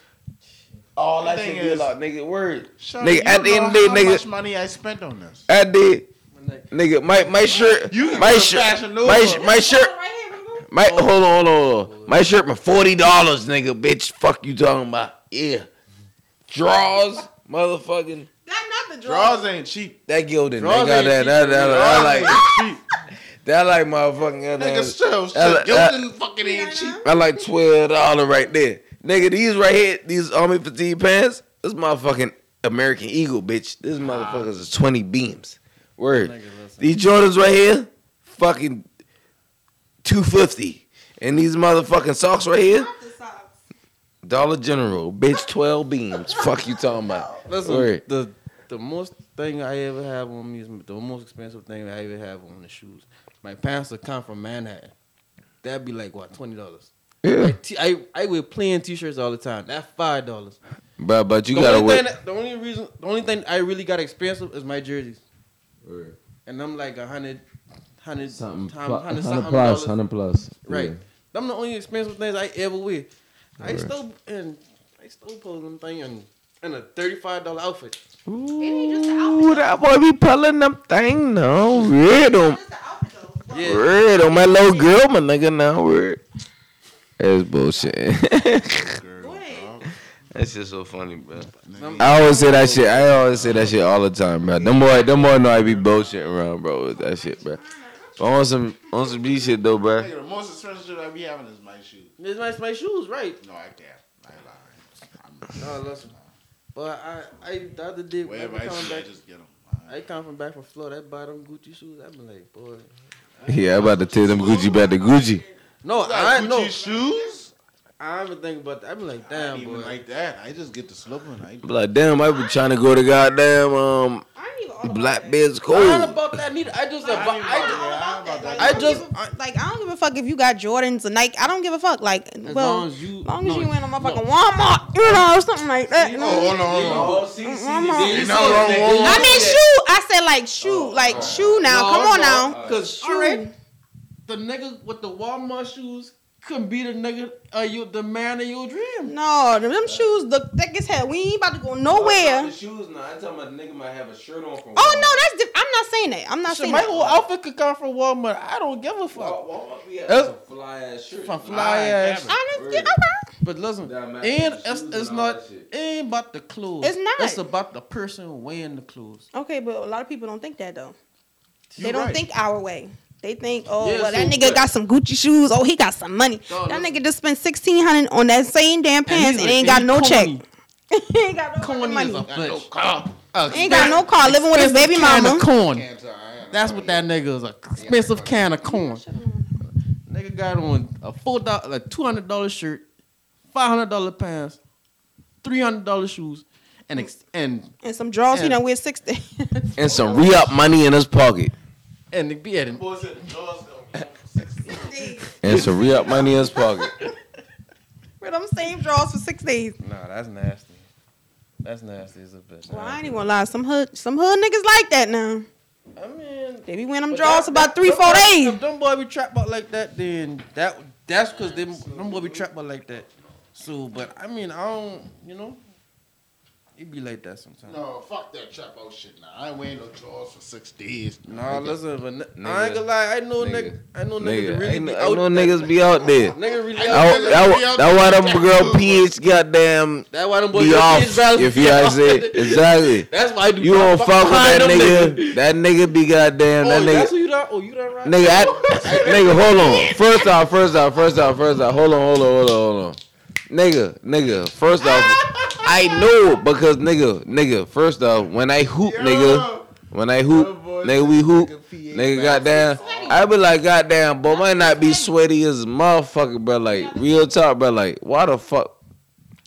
All that shit be a lot, nigga. Word, Shorty, nigga. At the end of the day, nigga. How much money I spent on this? I did. Nigga, my my shirt, You can my go to shirt, Fashion Nova. my sh- my shirt, Right here, boo-boo. my hold on, hold on, hold on. My shirt for forty dollars, nigga. Bitch, fuck you talking about? Yeah, draws, motherfucking That not the draws. Draws ain't cheap. that Gildan. They Drawers got ain't that, cheap, that, that, nigga. that, Drawers like ain't that, like motherfucking. That, Nigga, that, still, that- shit. that- Gildan fucking ain't cheap. I like twelve dollar right there, nigga. These right here, these army fatigue pants. This motherfucking American Eagle, bitch. This motherfuckers is twenty beams. Word. Nigga. These Jordans right here, fucking two fifty, and these motherfucking socks right here, Not the socks. Dollar General, bitch, twelve beams. Fuck you talking about? Listen, Word. the the most thing I ever have on me is the most expensive thing I ever have on the shoes. My pants will come from Manhattan. That'd be like what twenty dollars. Yeah, I, I wear plain t-shirts all the time. That's five dollars. But but you the gotta only wait. thing that- the only reason, the only thing I really got expensive is my jerseys, and I'm like a hundred, hundred Something, time- pl- hundred 100 plus, dollars. hundred plus. Right. Yeah. Them the only expensive things I ever wear. I Right. stole and I stole pulling them thing in, in a thirty five dollar outfit. ain't just the Ooh, outfit, that boy be pulling them thing now. Red Yeah. red on my little girl, my nigga. Now red. That's bullshit. Go ahead. That's just so funny, bro. Some- I always say that shit. I always say that shit all the time, bro. Them boy, them boy know I be bullshitting around, bro, with that shit, bro. But on some, on some B shit though, bro. The most expensive shit I be having is my shoes. It's my, my shoes, right? No, I can't. I ain't lying. No, listen. But I, I the other day, I'm, when I I I back, just get them. I come from back from Florida. I buy them Gucci shoes. I be like, boy. Yeah, I'm about to tell them Gucci back to Gucci. No, You got I Gucci know. shoes? I don't even think about that. I be like, I damn, ain't even boy. like that. I just get the slipping. I Be like, damn, I be trying to go to goddamn um Black that. Bears I ain't Cold. about that neither. I just, I about, I just, that. All about that. I don't just- give a- like I don't give a fuck if you got Jordans or Nike. I don't give a fuck. Like as well, long as you, long as no, you in a motherfucking no. Walmart, you know, or something like that. You oh, know? Oh, hold on, hold on. Oh, see, see, Mama. there you Ain't see nothing it, wrong nigga. with I mean shoe. I said like shoe, oh, like oh. shoe. Now, No, come on no, now. Cause Shoe. the nigga with the Walmart shoes couldn't be the nigga, uh, you, the man of your dream. No, them, them shoes look thick as hell. We ain't about to go I'm nowhere. talking shoes now. I'm talking about the nigga might have a shirt on from. Oh no, that's. Diff- I'm not saying that. I'm not Shit, saying my that. whole outfit could come from Walmart. I don't give a fuck. Walmart be Uh, having some fly ass shirts. From man. fly ass. I Word. yeah, okay. But listen, That match and it's, it's and not it ain't about the clothes. It's not. It's about the person wearing the clothes. Okay, but a lot of people don't think that though. You they don't right. think our way. They think, oh, Yeah, well, that so nigga what? got some Gucci shoes. Oh, he got some money. Dog, that nigga just spent sixteen hundred on that same damn pants and, he's ain't got he no check. corny. he ain't got no Corny money. is Got no car. Uh, ain't got no car. Living with his baby expensive mama. corn. Can't tell. I ain't- That's what that nigga is. A expensive can of corn. Nigga got on a four dollar, a two hundred dollar shirt, five hundred dollar pants, three hundred dollar shoes, and ex- and And some drawers he Yeah. done wear sixty. And some re-up money in his pocket. And it be at it. Boys the doors gonna be 60. And some re-up money in his pocket. With them same drawers for six days. Nah, that's nasty. That's nasty as a bitch. Well, I ain't even gonna lie. Some hood, some hood niggas like that now. I mean, They be wearing them but drawers about three, four boy- days. If them boy be trap about like that, then that that's because them them boy be trap about like that. So, but I mean, I don't, you know, it be like that sometimes. No, fuck that trap out shit now. I ain't wearing no drawers for six days. Nah, listen, but n- I Nigga. ain't gonna lie. I know nigga, Nigga. I know niggas Nigga, really ain't, be no- out ain't no there. niggas be out there. Nigga really I- out there. that, that why them girl PH goddamn That's why them boys be off. If you off. guys say exactly. That's why I do You not don't fuck with that nigga. That nigga be goddamn. Oh, That nigga. who you done. Oh, you done right. Nigga, I, nigga, hold on. First off, first off, first off, first off. Hold on, hold on, hold on, hold on. Nigga, nigga. First off, I know because nigga, nigga. First off, when I hoop, nigga, when I hoop, nigga, we hoop, nigga, goddamn. I be like, goddamn, boy, might not be sweaty as a motherfucker, bro. Like real talk, bro. Like, why the fuck?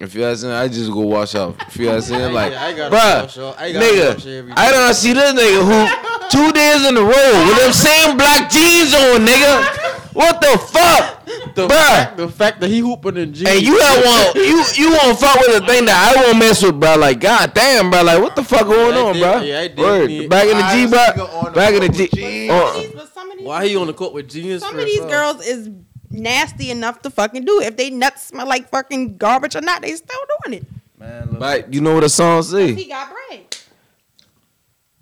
If you asking, I just go wash off. If you asking, like, I gotta wash. I gotta wash every nigga, I don't see this nigga who two days in a row with them same black jeans on, nigga. What the fuck, The bruh? fact, the fact that he hooping in jeans. And you have one, you you won't fuck with a thing that I won't mess with, bro. Like, god damn, bro. Like, what the fuck going I on, did- bro? yeah, I did Word, back in the I G, bro. nigga on the Back in the court G. with jeans. Uh, But some of Why he on the court with jeans? some of these himself? girls is nasty enough to fucking do. it. If they nuts smell like fucking garbage or not, they still doing it. Man, look, but you know what the song say? He got bread.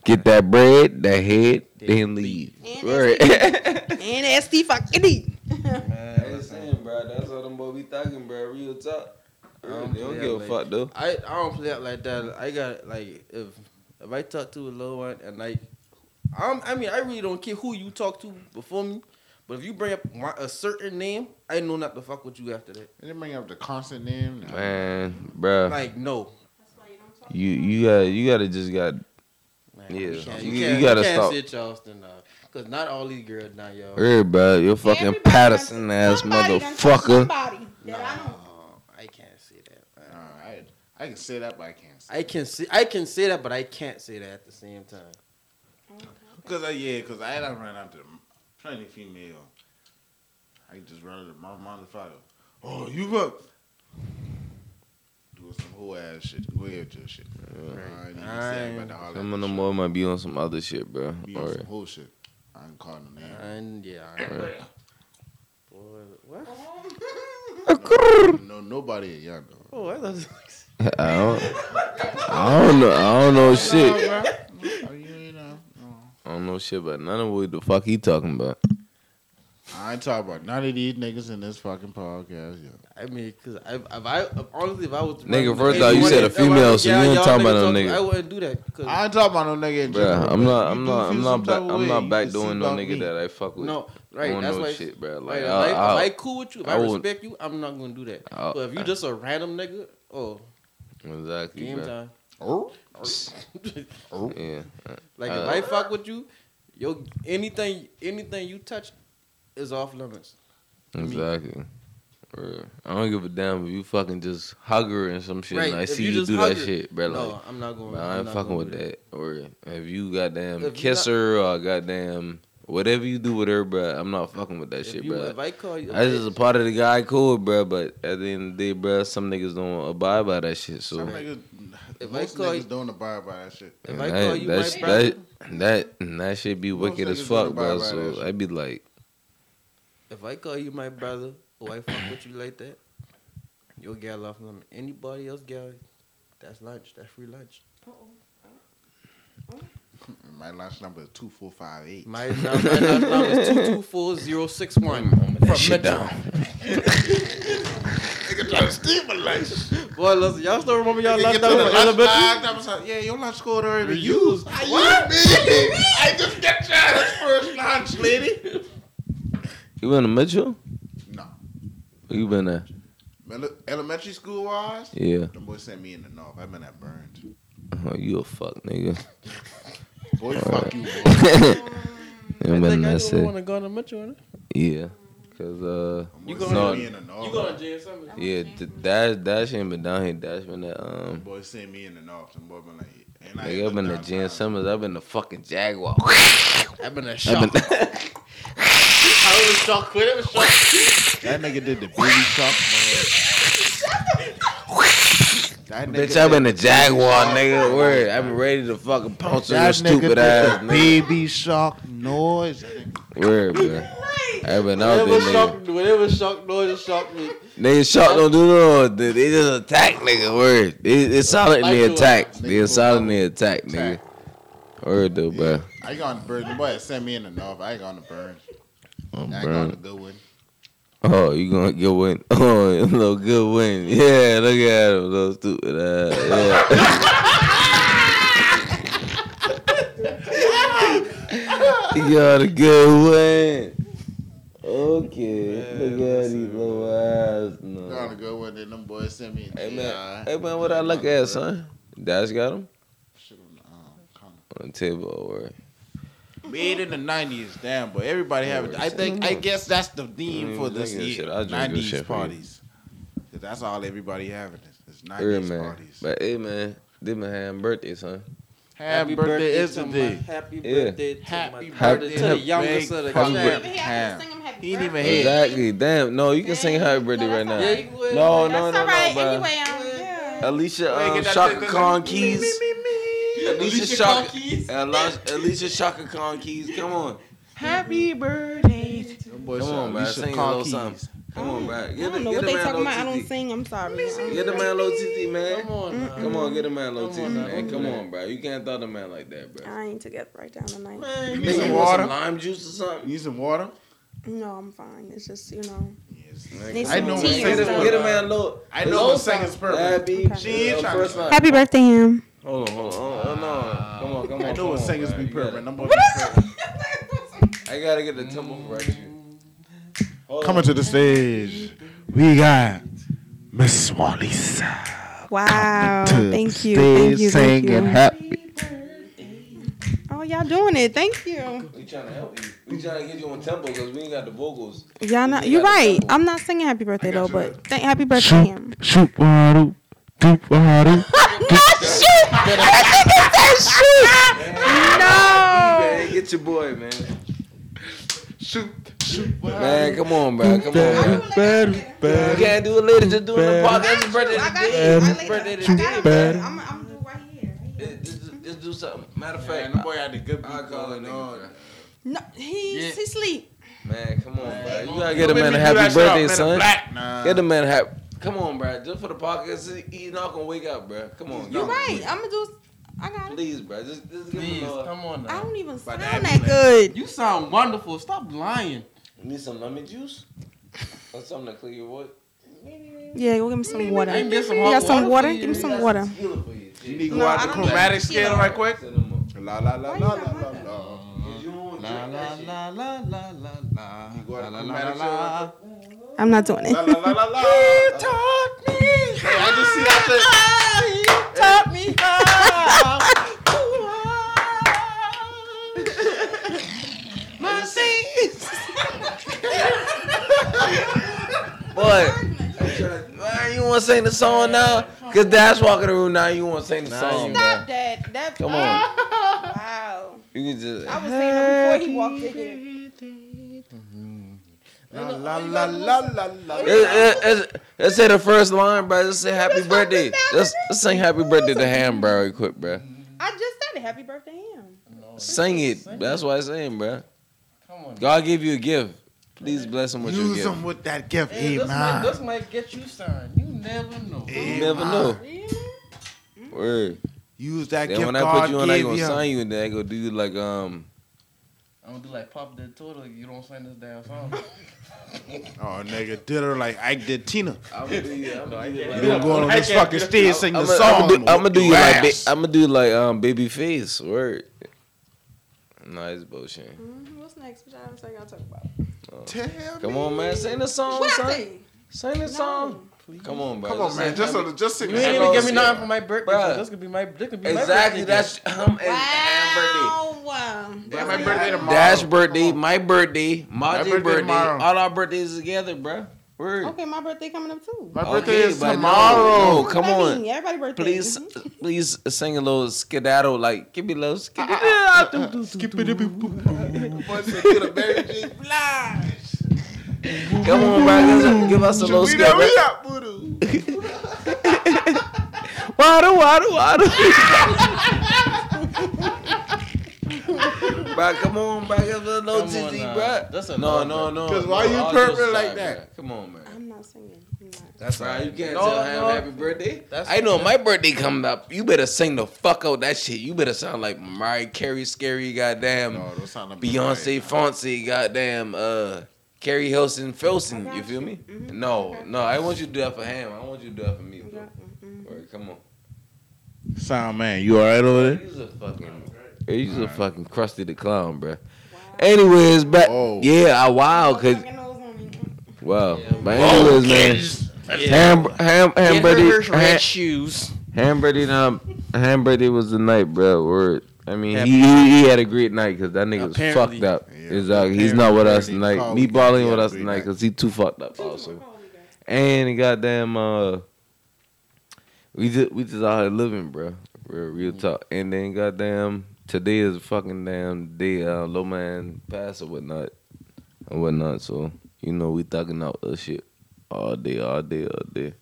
Get that bread, that head, then leave. And Word. And ST fucking D. man, listen. bro. That's how them boy be talking, bro. Real talk. I don't They don't give a like- fuck, though. I, I don't play it like that. I got like if if I talk to a little one and like I'm, I mean I really don't care who you talk to before me, but if you bring up my, a certain name, I know not to fuck with you after that. They didn't bring up the constant name. Nah. Man, bro. Like no, You you got you gotta just got man, Yeah, you, can't, you- you, you can't, gotta you can't stop. say Charleston now, cause not all these girls now, y'all. Hey, bro, you fucking Everybody Patterson ass somebody done touched motherfucker. Somebody that I know. No, I can't say that. I I can say that, but I can't. Say I can see, I can say that, but I can't say that at the same time. Cause I yeah, cause I done ran out to plenty female. I just run to my motherfucker. Oh, you look. Doing some whole ass shit, weird just shit. I ain't even say about the holler Some of them shit. more might be on some other shit, bro. Be on Or some whole shit. I ain't calling no name. And yeah, I Right. Boy, what? No, nobody at y'all though. Oh, I thought. I don't, I don't know. I don't know shit. Oh, you ain't know. No. I don't know shit about none of what the fuck he talking about. I ain't talking about none of these niggas in this fucking podcast. Yo. I mean, cause I, if I honestly, if I was Nigga, first off, you said a female, was- so you ain't y'all talking about no talk- nigga. I wouldn't do that. Cause I ain't talking about no nigga in Bruh, general. I'm not. I'm not. I'm not back. I'm not back doing no nigga me. that I fuck with. no, right? on That's no why. shit, bro. Right, Like, if, I, I, I, I cool with you, if I, I respect you, I'm not gonna do that. I- but if you just a random nigga, oh, exactly, game time. Oh, Yeah. like Uh, if I fuck with you, yo, anything, anything you touch is off limits. Exactly. Word. I don't give a damn if you fucking just hug her and some shit Right, and I if see you you, just do hug that her- shit, bro. No, I'm not going. bro, I I'm ain't not fucking with do that. Or if you goddamn If you kiss not- her or goddamn whatever you do with her, bro, I'm not fucking with that If, shit, you, bro. if I call you, That's just a part of the guy cool, bro. But at the end of the day, bro, some niggas don't abide by that shit. So some niggas, If I call niggas you- don't abide by that shit. if and I that, call you that, my sh- brother, that, that, that shit be Most wicked as fuck, bro. abide by that So. I'd be like, if I call you my brother, or fuck with you like that, you'll get off on anybody else. Gal, that's lunch. That's free lunch. My lunch number is two four five eight. My number, my number is two two four zero six one from shit Metro. down. Nigga trying to steal my lunch. Boy, listen, y'all still remember y'all Nigga last told number the in elementary? that was like, Yeah, your lunch code already been Used. used. How you mean? I just got your first lunch, lady. You been to Mitchell? No. Where you been at? Elementary school wise, Yeah. the boy sent me in the north. I've been at Burns. Oh, you a fuck nigga. Boy, fuck you, boy. you I been think in I that don't want shit? to go to Metro. innit? Yeah. Cause uh, You gonna- gonna no, send me in the north. You going to J Summers? yeah, th- Dash Dash ain't been down here. Dash been at um. Boy, sent me in the north. Some boy been like, and I Nigga, ain't I've been to downtown. Jan Summers. I've been to fucking Jaguar. I've been a I've shock. I was shocked. Quit it was shocked. That nigga did the baby shark. That nigga bitch, to did the Jaguar, nigga. Word. I've been ready to fucking pounce on your stupid ass, nigga. baby shark noise. Word, bro. I've been out Whatever there, nigga. shocked, whatever shocked noise shocked me. Nigga, shot don't do no. They, they just attack, nigga. Word. They, they Like you, attack. nigga, They go silently attack, nigga. Word, though, bro. I ain't going to Burns. The boy sent me in the north. I ain't going to Burns. Oh, I ain't bro. going to Goodwin. Oh, you gonna get win? Oh, a little good win. Yeah, look at him, little stupid ass. Yeah. you got a good win. Okay, look at these little ass. Going to No. Goodwin. Then them boys sent me. Hey Yeah, man, hey man, what I look at, son? Dash got him Shit on the, um, on the table. Word. Made in the nineties, damn, but everybody have it. I think I guess that's the theme Mm, for this year. shit. I'll drink this Nineties shit for you. parties. 'Cause that's all everybody having is, is Yeah, nineties parties. But hey man, this my hand birthday, son. Happy, birthday, is to the my- day. Happy Yeah. birthday to Happy my birthday birthday to the youngest of the Big Happy clan. birthday. He have to sing him didn't even birthday. hit. Exactly. Damn. No, you can sing happy birthday right now. Yeah, you can. No, no, That's no, all right. bro. Anyway, um, yeah. Alicia Wait, um, get that Chaka thing- Khan me, Keys. Alicia Alicia Chaka. Keys. Alicia, Alicia Chaka Khan Keys. Come on. Happy birthday. Come on, man. Sing a Khan little something. Come on, bro. I don't the, know get what the they man talking about. I don't sing. I'm sorry. Get the man low TT, man. Come on. Come on, get the man low Come TT, man. Come on, bro. You can't throw the man like that, bro. I ain't together right down tonight. Man, You you need some water? some lime juice or something? Need some water? No, I'm fine. It's just you know. Yes. Need I some know tea what or Get a, something. get a man low. I know what singing's purpose. Abby, Okay. She ain't first line. Happy birthday, him. Hold on, hold on. hold on. no. Uh, come on, come on. I know come what on, singers bro. be You gotta- purpose. Them boys be purpose. I gotta get the tempo correct. Hold Coming on. to the stage, we got Miss Walisa. Wow. to Thank you. stage Thank you. Thank singing you. happy. Oh, y'all doing it. Thank you. We trying to help you. We trying to get you on tempo because we ain't got the vocals. Y'all not. You're right. I'm not singing happy birthday though, but thank happy birthday him. Shoot, shoot, water. Man, get your boy, man. Shoot, shoot. Man, come on, bro. Come on, bro. You can't do it later. Just do it in the podcast. It's birthday I got today. it. I It's laid birthday it. I today, got it. bro. I'm I'm gonna do it right here. Just, just- just do something. Matter of Man, fact, the boy had the good beat I'll call that going nigga, on. No, he's Yeah. he sleep. Man, come on, bro. You gotta get a man a happy that shit up, birthday, son. Get the man a happy. Come on, bro. Just for the podcast, he's not gonna wake up, bro. Come on, You're right. I'm gonna do. I got it. Please, bro. Just, just give Please, him a. come on I don't even But sound that that good. You sound wonderful. Stop lying. Need some lemon juice or something to clear your voice. Yeah, go give me some water. I can get some You got some water water? you. Give me some Got water. tequila for you. You need to No, go out the chromatic tequila. scale right quick. Set 'em up. La la la la la la la. You don't want to La la la la la la la. You go out La the la la chromatic scale. I'm not doing La it. la la la la. Taught me Hey, I just see that shit. Taught me how. My sins. Boy, man, you want to sing the song now? Cause Dash walking the room now. You want to sing the Nah, song? you bro. Stop that. That. Come on. Wow. You can just. I was saying that before he walked in here. La la la la la Let's say the first line, bro. Let's say happy birthday. Let's, let's sing happy birthday to Ham, bro, real quick, bro. I just said it. Happy birthday, him. Sing it. That's what I'm saying, bro. Come on. God gave you a gift. Please bless him with your gift. Use gift. them with that gift. Hey, this, might, Amen. this might get you signed. You never know. You never know. Word. Use that Then gift when I God put you on, I gave gonna you. sign you, and then I go do you like um. I'm gonna do like Pop Dead Total. You don't sing this damn song. Oh, nigga, did her like Ike did Tina. I'm gonna do you. I'm gonna do you You don't go on this fucking stage sing the song. I'ma do you like ba- I'm gonna do like um baby face. Word. Nice bullshit. Mhm. What's next? What y'all say y'all talk about? Tell Come me. on, man. Sing the song, What son. say? Sing the song. Come on, bro. Come on, man. Just so, just sing You ain't even give me nothing for my birthday. Bruh. So this could be my. This could be Exactly. My birthday That's um, and, Wow. Wow. Yeah, my birthday tomorrow. Dash birthday, my birthday, Margie birthday birthday. All our birthdays together, bro. Word. Okay, my birthday coming up too. My Okay, birthday is but no, tomorrow. no, come on. mean? Everybody birthday. Please, please sing a little skedaddle, like give me a little skedaddle. Come on, bro, give us a little skedaddle. Water, water, water. bro, come on, bro, give us a little Come on tizzy, bro. That's a no, no, no, no. 'Cause why no, you all purple like that? bro. Come on, man. I'm not singing. I'm not. That's Bro, you can't No, tell him no. happy birthday. That's- I know my birthday coming up. You better sing the fuck out that shit. You better sound like Mariah Carey, scary, goddamn No, don't sound like Beyonce, Mariah. Fonzie, goddamn uh, Keri Hilson, Filson. You got feel you. me? Mhm. No, no. I want you to do that for him. I want you to do that for me, bro. Mhm. Word, come on. Sound man, you alright over there? He's a fucking, he's a fucking crusty the clown, bro. Anyways, but Oh. Yeah, I wow, cause Fucking nose on wow. But anyways, man. Ham, ham, ham, birthday, ham, shoes. Ham birthday, um, ham birthday was the night, bro. Word. I mean, he, he he had a great night because that nigga was fucked up. Yeah. exactly. He's not with us tonight. Carl Me got- balling he with us great tonight because he too fucked up also. And he goddamn uh, we just we just out here living, bro. Real real talk. And then goddamn today is a fucking damn day. Uh, low man pass or whatnot and whatnot. So you know we thugging out that shit all day, all day, all day.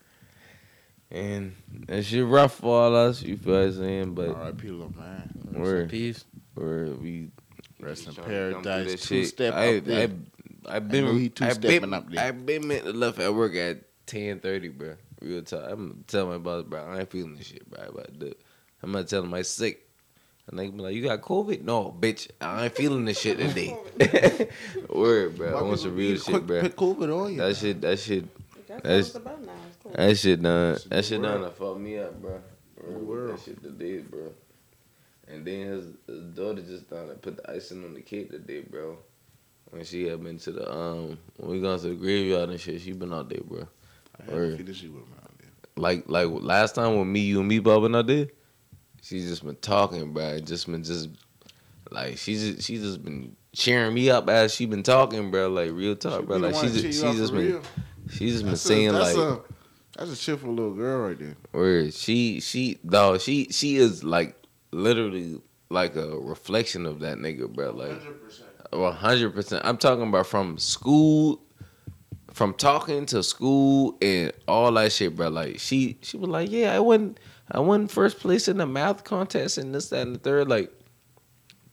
And that shit rough for all us, you feel what I'm saying? But R.I.P. little man. we're, Peace. we're we Rest in trying to come through paradise. this Two shit. step I, up there. I, I've been, know he I've two-stepping been, up there. I've been meant to left at work at ten thirty, bro. Real talk. I'm gonna my boss, bro. I ain't feeling this shit, bro. I'm about to I'm gonna tell him I sick. And they be like, "You got COVID? No, bitch. I ain't feeling this shit today." Word, bro. I want some real shit, bro. Put COVID on you. That shit, that shit, That's what That's- it's about now. That shit done. That shit done. fuck me up, bro. Word, The world. That shit today, bro. And then his, his daughter just done to put the icing on the cake today, bro. When she had been to the um, when we gone to the graveyard and shit, she been out there, bro. I had to Word. feed this shit with me out there. Like like last time when me, you, and me, Bob went out there, she just been talking, bro. Just been just like she just she just been cheering me up as she been talking, bro. Like real talk, bro. She the Like she just she just been real. she just been saying like a- That's a cheerful little girl right there. Where she she dog she she is like literally like a reflection of that nigga, bro. Like one hundred percent. I'm talking about from school, from talking to school and all that shit, bro. Like she she was like, yeah, I won I won first place in the math contest and this that and the third. Like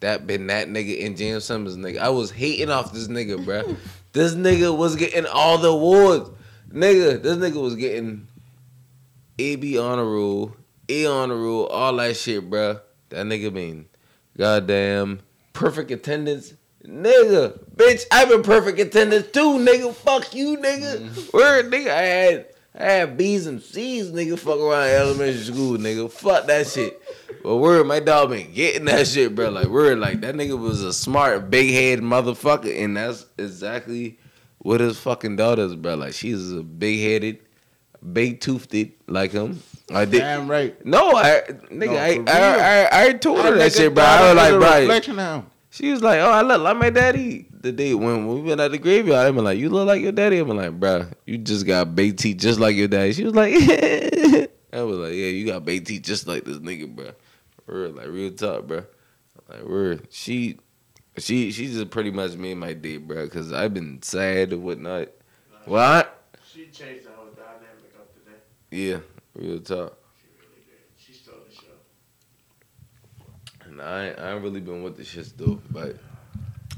that been that nigga and James Simmons nigga. I was hating off this nigga, bro. this nigga was getting all the awards. Nigga, this nigga was getting AB honor roll, A honor roll, all that shit, bruh. That nigga mean goddamn perfect attendance. Nigga, bitch, I've been perfect attendance too, nigga. Fuck you, nigga. Mm-hmm. Word, nigga, I had I had B's and C's, nigga. Fuck around elementary school, nigga. Fuck that shit. But word, my dog been getting that shit, bro. Like word, like that nigga was a smart, big head motherfucker, and that's exactly what his fucking daughter's, bro. Like she's a big headed, big toothed like him. I did. Damn right. No, I nigga, No, I, I, I, I, told her that shit, bro. I was like, bro. Reflection now. She was like, "Oh, I look like my daddy." The day when we been at the graveyard, I been like, "You look like your daddy." I been like, "Bruh, you just got big teeth just like your daddy." She was like, "I was like, yeah, you got big teeth just like this nigga, bruh." Real, like real talk, bro. Like word, she, she, she just pretty much me and my day, bro, Cause I've been sad and whatnot. What? She changed the whole dynamic of the day. Yeah, real talk. She really did. She stole the show. And I, ain't- I ain't really been with the shit though, but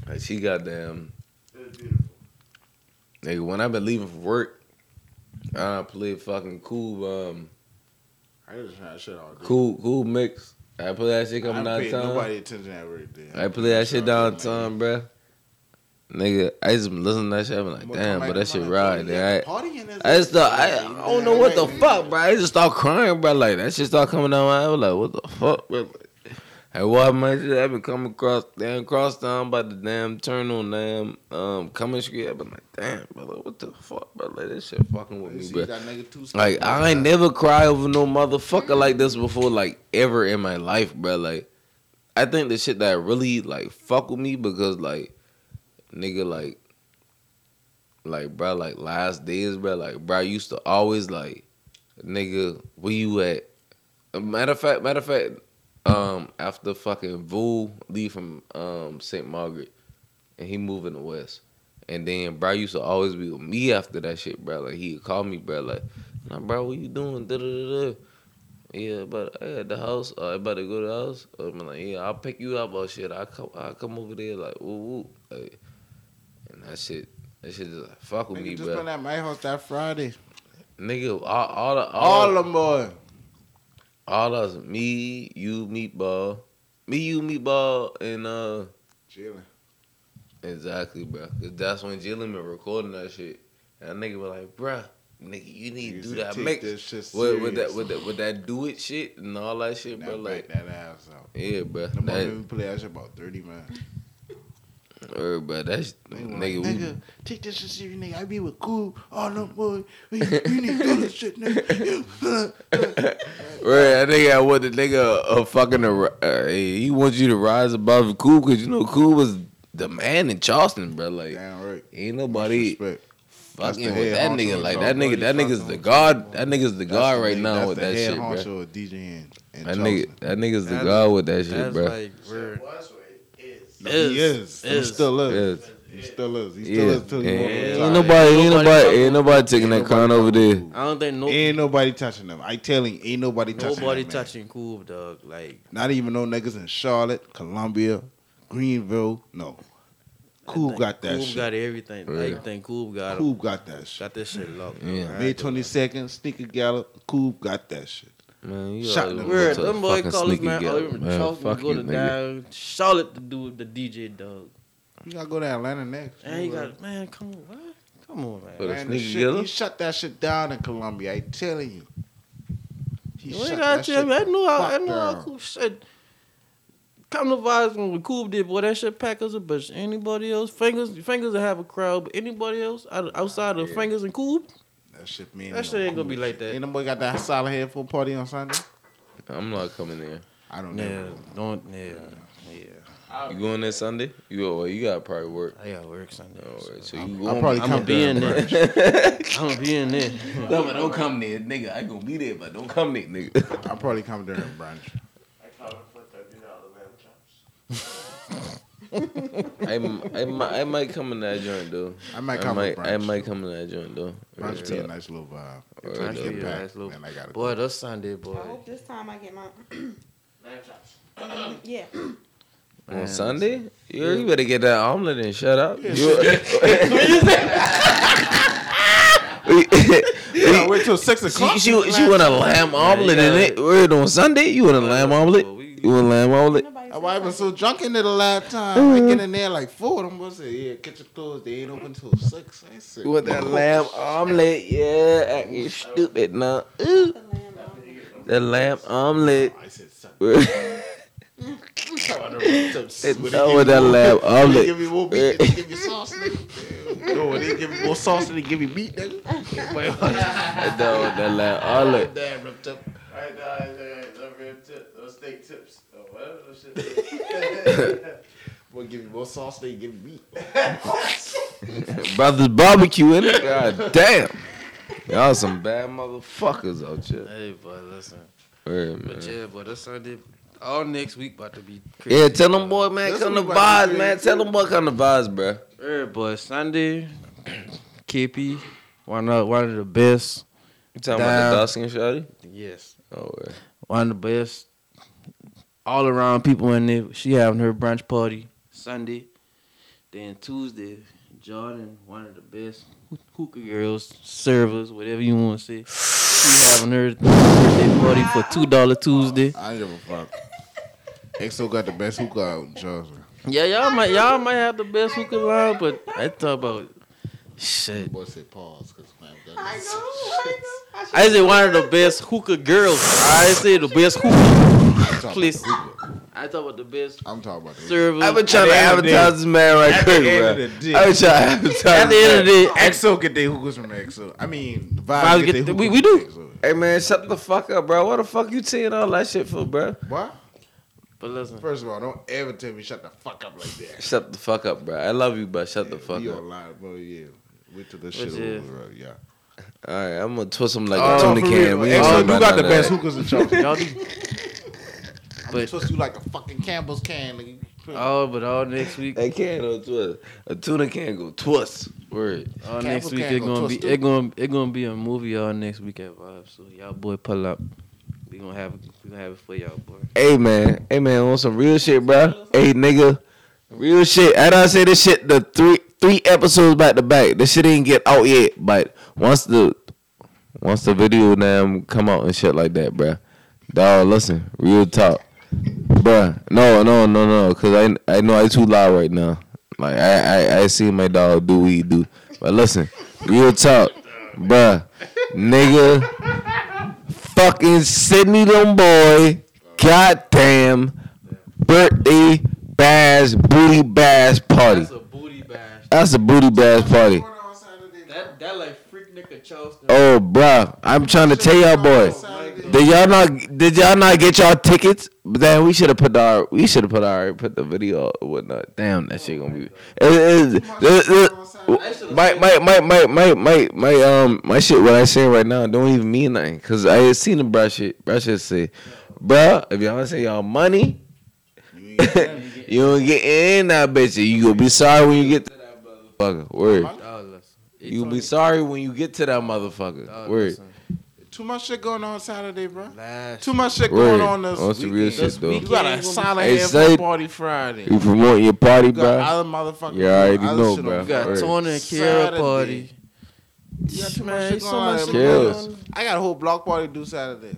like she goddamn. It was beautiful. Nigga, when I've been leaving for work, I play fucking cool, um, I just had shit all day. cool, cool mix. I play that shit I coming pay downtown. nobody attention at work day. I play that shit downtown, bruh. Nigga, I just listen to that shit. I'm like, damn, but that shit right there. I, I just thought, I, I don't know what the fuck, bro. I just start crying, bro. Like that shit start coming down. I was like, what the fuck, bro? I what my shit. I been coming across, damn, cross down by the damn turn on damn um coming street. I've been like, damn, brother, what the fuck, bro? Like this shit fucking with me, bro. Like I ain't never cry over no motherfucker like this before, like ever in my life, bro. Like I think the shit that really like fuck with me because like nigga like like bro like last days, bro. Like bro, I used to always like nigga, where you at? Matter of fact, matter of fact, um, after fucking Vu leave from um St. Margaret and he moved in the west. And then bro used to always be with me after that shit, bro. Like he'd call me, bro, like, nah, bro, what you doing? Da da da da. Yeah, but I at the house. Uh, I about to go to the house. I'm like, yeah, I'll pick you up. Oh shit, I come, I come over there like, woo woo, like, and that shit, that shit just like, fuck with Nigga me, just bro. been at my house that Friday. Nigga, all, all the All all, of them boy. All us, me, you, meatball, me, you, meatball, and uh, Chilling. exactly, bro. Cause that's when Jillian been recording that shit. And that nigga was like, bruh, nigga, you need to do that mix. With, with that with that with that do it shit and all that shit, Now bro. Like, that ass out. yeah, bro. Boy That, me play that shit about 30 man. Uh, bro, that's They were nigga. we, nigga, take this shit serious, nigga. I be with cool, all them boy. You, you need to do this shit, nigga. Right, that nigga what the nigga uh, fucking uh, he wants you to rise above cool because you know cool was the man in Charleston, bro. Like Damn right. ain't nobody fucking with that nigga. Like that nigga, that Nobody nigga's the god. That nigga's the god right now with that shit, bro. honcho of DJing That nigga, that nigga's the god with that shit, That's bro. Like we're Was what it is. No, he Is. is. He Is. still is. Yes. He still is. He still Yeah, is till he yeah. ain't Ain't nobody, ain't Nobody nobody, ain't nobody taking that Ain't crown nobody over there. I don't think no Ain't nobody touching them. I telling you, ain't nobody touching nobody that man. touching cool dog. Like Not even no niggas in Charlotte, Columbia, Greenville. No. Cool got that Cool got everything. Yeah. Everything cool got Cool got that shit. got this shit locked. Yeah. May 22nd, Sneaker Gala, Cool got that shit. Man, you Shot always them go Weird. to a Them boy call us man. gal. Oh, man, Charleston fuck go you, to nigga. down Charlotte to do with the DJ dog. You gotta go to Atlanta next. And he got man, come on, what? Come on, man. For the Man, the shit, Gala? he shut that shit down in Columbia. I telling you. He You ain't gotta that tell shit me. I knew how I knew how cool shit. Come to vibes when Cool did, boy, that shit pack us a bitch. Anybody else? Fingers fingers that have a crowd, but anybody else outside of fingers and cool? That shit mean That shit ain't gonna be like that. Ain't no boy got that solid head for a party on Sunday? I'm not coming there. I don't Yeah, know. don't yeah, yeah. You going there Sunday? You oh, you got probably work. I got work Sunday. Oh, All right, so you I'll going? probably I'm come gonna be in there. I'm gonna be in there. No, but don't come there, nigga. I gonna be there, but don't come there, nigga. I'll probably come during brunch. I call it for thirty dollar lamb chops. I, m- I, might, I might come in that joint though. I might I come might, with I might come in that joint though. Brunch be Yeah. a nice little vibe. Brunch be a nice little- man, I gotta Boy, that's Sunday, boy. I hope this time I get my. Lamb chops. yeah. On Sunday, you, you better get that omelet and shut up. You- Yeah, wait till six o'clock. she, she, she want a lamb omelet in it. Word on Sunday, you want a lamb omelet? You want a lamb omelet? Nobody My said wife was so drunk in there the last time. I mm-hmm. get in there like four. I'm gonna say, yeah, kitchen closed. They ain't open till six. I said, You want that lamb omelet? Yeah, acting stupid now. Ooh, The lamb omelet. lamb omelet. I said, son. They know that lamb They omelet. give me more meat. They give me sauce. Nigga. No, they give me more sauce than they give me meat, nigga. They know what that lamb omelet. Damn, ripped up. Alright, guys, alright, no rib tip, no steak tips, or whatever shit. Boy, give me more sauce than they give me meat. Brothers barbecue in it. God damn. Y'all some bad motherfuckers out here. Hey, boy, listen. Word, But yeah, boy, this Sunday, all next week about to be crazy. Yeah, tell them boy, man, This come to week about to vibes, man. crazy. Tell them boy, come to vibes, bro. Hey, boy, Sunday, KP, one of one of the best. You talking Damn. about the Dawson shawty? Yes, Oh, word. one of the best. All around people in there. She having her brunch party Sunday. Then Tuesday, Jordan, one of the best hookah girls, servers, whatever you want to say. She having her birthday party for two dollar Tuesday. I ain't give a fuck. EXO got the best hookah out in Charleston. Yeah, y'all might y'all might have the best hookah line, but I talk about shit. Boy said pause because man, I know. I know. I said one of the best hookah girls. I said the best hookah. I'm Please. the hookah. I talk about the best I'm talking about the hookah. servers. I've been trying to the end advertise this man right At the quick, end bro. of the day. I've been trying to advertise. At the end of the day, EXO get their hookahs from EXO. I mean, the Vibes vibes get get, the- their we- hookahs we from do. EXO. Hey man, shut the fuck up, bro. What the fuck you saying all that shit for, bro? What? But listen, First of all, don't ever tell me shut the fuck up like that. Shut the fuck up, bro. I love you, but shut the fuck You up. online, bro. Yeah. Wait till this Which shit over, bro. Yeah. All right, I'm gonna twist him like Oh, a tuna can. real. We ain't EXO talking do about got the none of best that. hookahs in Charleston. y'all do. I'm But- twist you like a fucking Campbell's can. Nigga. Oh, but all next week, They can't go twist. A tuna can go twist. Word. all Campbell's next week can't it go gonna be twist it gonna it gonna be a movie all next week at Vibe. So y'all boy pull up. We gonna have we gonna have it for y'all boy. Hey man, hey man, on some real shit, bro. Hey nigga, real shit. And I done say this shit the three three episodes back to back. This shit ain't get out yet, but once the once the video damn come out and shit like that, bruh. Dog, listen, real talk, bruh. No, no, no, no, cause I I know I too loud right now. Like I I I see my dog do what he do, but listen, real talk, bruh, nigga fucking Sydney them boy, goddamn birthday bash booty bash party. That's a booty bash. That's a booty bash party. That that like freak nigga Charleston. Oh, bruh, I'm trying to tell y'all, boy. Did y'all not? Did y'all not get y'all tickets? But then we should have put our. We should have put our put the video or whatnot. Damn, that shit gonna be. It, it, it, it, my my my my my my my um my shit. What I say right now don't even mean nothing. Cause I had seen the brush shit. Brush shit say, bruh, if y'all say y'all money, you don't get in that bitch. You gonna be sorry when you get to that motherfucker. Word. Oh, listen. You gonna be sorry when you get to that motherfucker. Oh, Word. listen. Too much shit going on Saturday, bro. Last Too much shit Word. going on this On some real shit, though. You got a silent Hey, hey, say- party Friday. You promoting your party, You got bro? other motherfuckers. You already doing other know, shit bro. on You got Word. Tony and Kiera Saturday. party. You got too much Man, shit so going much on. shit Kills. on. I got a whole block party to do Saturday.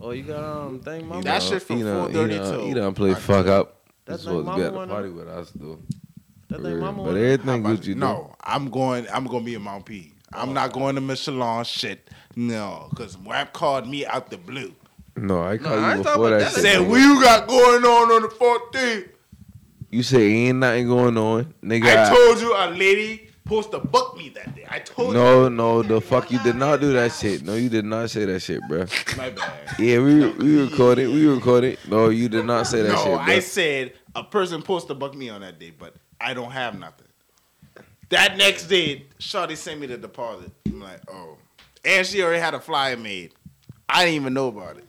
Oh, you got um thing mama. That shit from you know, 4:30 you know, till- you done play fuck up. That You thing supposed to mama the wanna- party with us, though. That thing mama. But wanna- How everything about- Gucci, no, I'm going. I'm going to be in Mount P. I'm oh, not going to Michelin shit. No, because WAP called me out the blue. No, I called I you ain't before talking that. about shit. that. Said, what you got going on on the 14th? You say ain't nothing going on, nigga. I told you a lady supposed to book me that day. I told you. No, no, the fuck you did not do that shit. No, you did not say that shit, bro. My bad. Yeah, we we recorded, we recorded. No, you did not say that no, shit, bro. I said a person supposed to buck me on that day, but I don't have nothing. That next day, Shawty sent me the deposit. I'm like, oh. And she already had a flyer made. I didn't even know about it.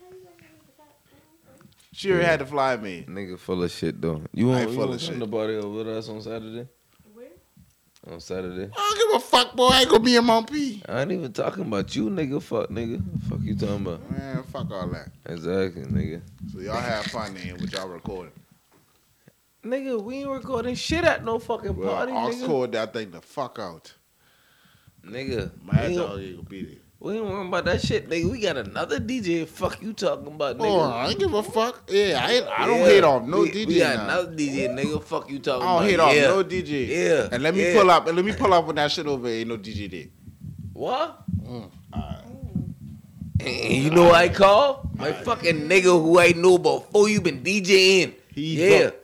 She already had the flyer made. Nigga full of shit though. You I ain't you full want of shit. nobody over with us on Saturday? On Saturday. I don't give a fuck, boy. I ain't gonna be in Mount P. I ain't even talking about you, nigga. Fuck, nigga. Fuck you talking about? Man, fuck all that. Exactly, nigga. So y'all have fun then with y'all recording. Nigga, we ain't recording shit at no fucking Well, party, I'll nigga. call that thing the fuck out. Nigga, My we dog ain't, ain't gonna be there. we ain't worrying about that shit, nigga. We got another DJ. Fuck you talking about, nigga. Oh, nigga. I ain't give a fuck. Yeah, I, ain't, I don't Yeah. hate off no we, DJ We got now. another DJ, nigga. Fuck you talking I don't about. hate off yeah. no DJ. Yeah. And let me yeah. pull up. And let me pull up when that shit over. Ain't no DJ there. What? Mm, alright. And you know what I call? My fucking nigga who I know before you been DJing. He yeah. booked.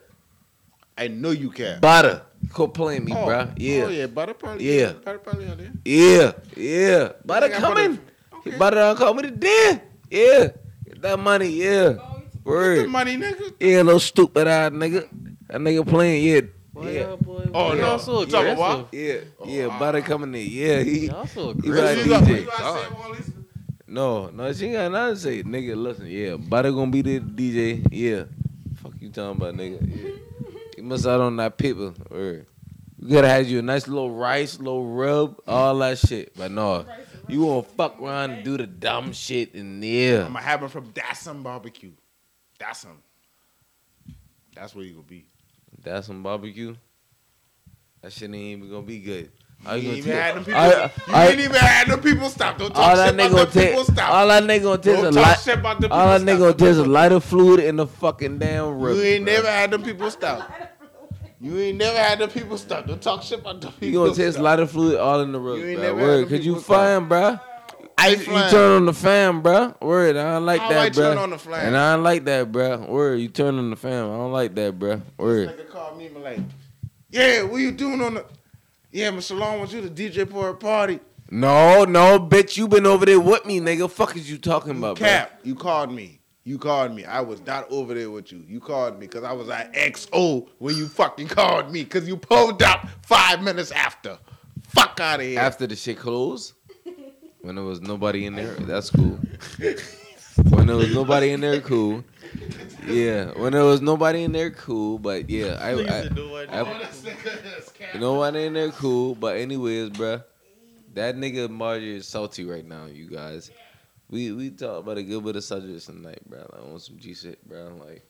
I know you can. Butter. Quit playing me, oh, bruh. Oh, yeah. Oh yeah, butter probably. Yeah. Butter probably on there. Yeah, yeah. Butter got coming. butter. He Okay. butter done call me today. Yeah. Get that money, yeah. Get the money, nigga. Yeah, little stupid ass nigga. That nigga playing, yeah. Boy, Yeah. y'all, boy, Oh, boy, no. y'all so You talking about aggressive. Yeah, yeah, oh, butter coming in. Yeah, he Y'all so He like aggressive. You got- DJ. you gotta say it, Wallace? No, no, she ain't got nothing to say. Nigga, listen, yeah, butter gonna be the DJ. Yeah. Fuck you talking about, nigga. Yeah. You must out on that people. Word. You gotta have you a nice little rice, little rub, all that shit. But no, you wanna fuck around and do the dumb shit and yeah. I'm gonna have him from Dassum Barbecue. Dassum. That's where you gonna be. That's some barbecue. That shit ain't even gonna be good. How You you ain't even had take? them people. I- you I- ain't even had them people stop. Don't All talk that shit nigga about gonna them take. people stop. All that nigga gonna take is a light. shit about them All that nigga stop. gonna take is a lighter fluid in the fucking damn room. You ain't bro. never had them people stop. You ain't never had the people stop. Don't talk shit about the people. You gonna taste stop. lighter fluid all in the rub, You ain't bro. never Word, them cause you fine, bro. I You, you turn on the fan, bro. Word, I don't like How that, I turn on the fan? And I don't like that, bro. Word, you turn on the fan. I don't like that, bro. Word. Nigga called me like, yeah, what you doing on the? Yeah, Mr. Long wants you to DJ for a party. No, no, bitch, you been over there with me, nigga. Fuck is you talking about, bro? Cap, you called me. You called me. I was not over there with you. You called me because I was at XO when you fucking called me because you pulled up five minutes after. Fuck out of here. After the shit closed, when there was nobody in there, that's cool. when there was nobody in there, cool. Yeah, when there was nobody in there, cool. But yeah, I, I, I you know what in there, cool. But anyways, bruh, that nigga Marjorie is salty right now, you guys. We we talk about a good bit of subjects tonight, bro. Like on some G shit, bro. Like,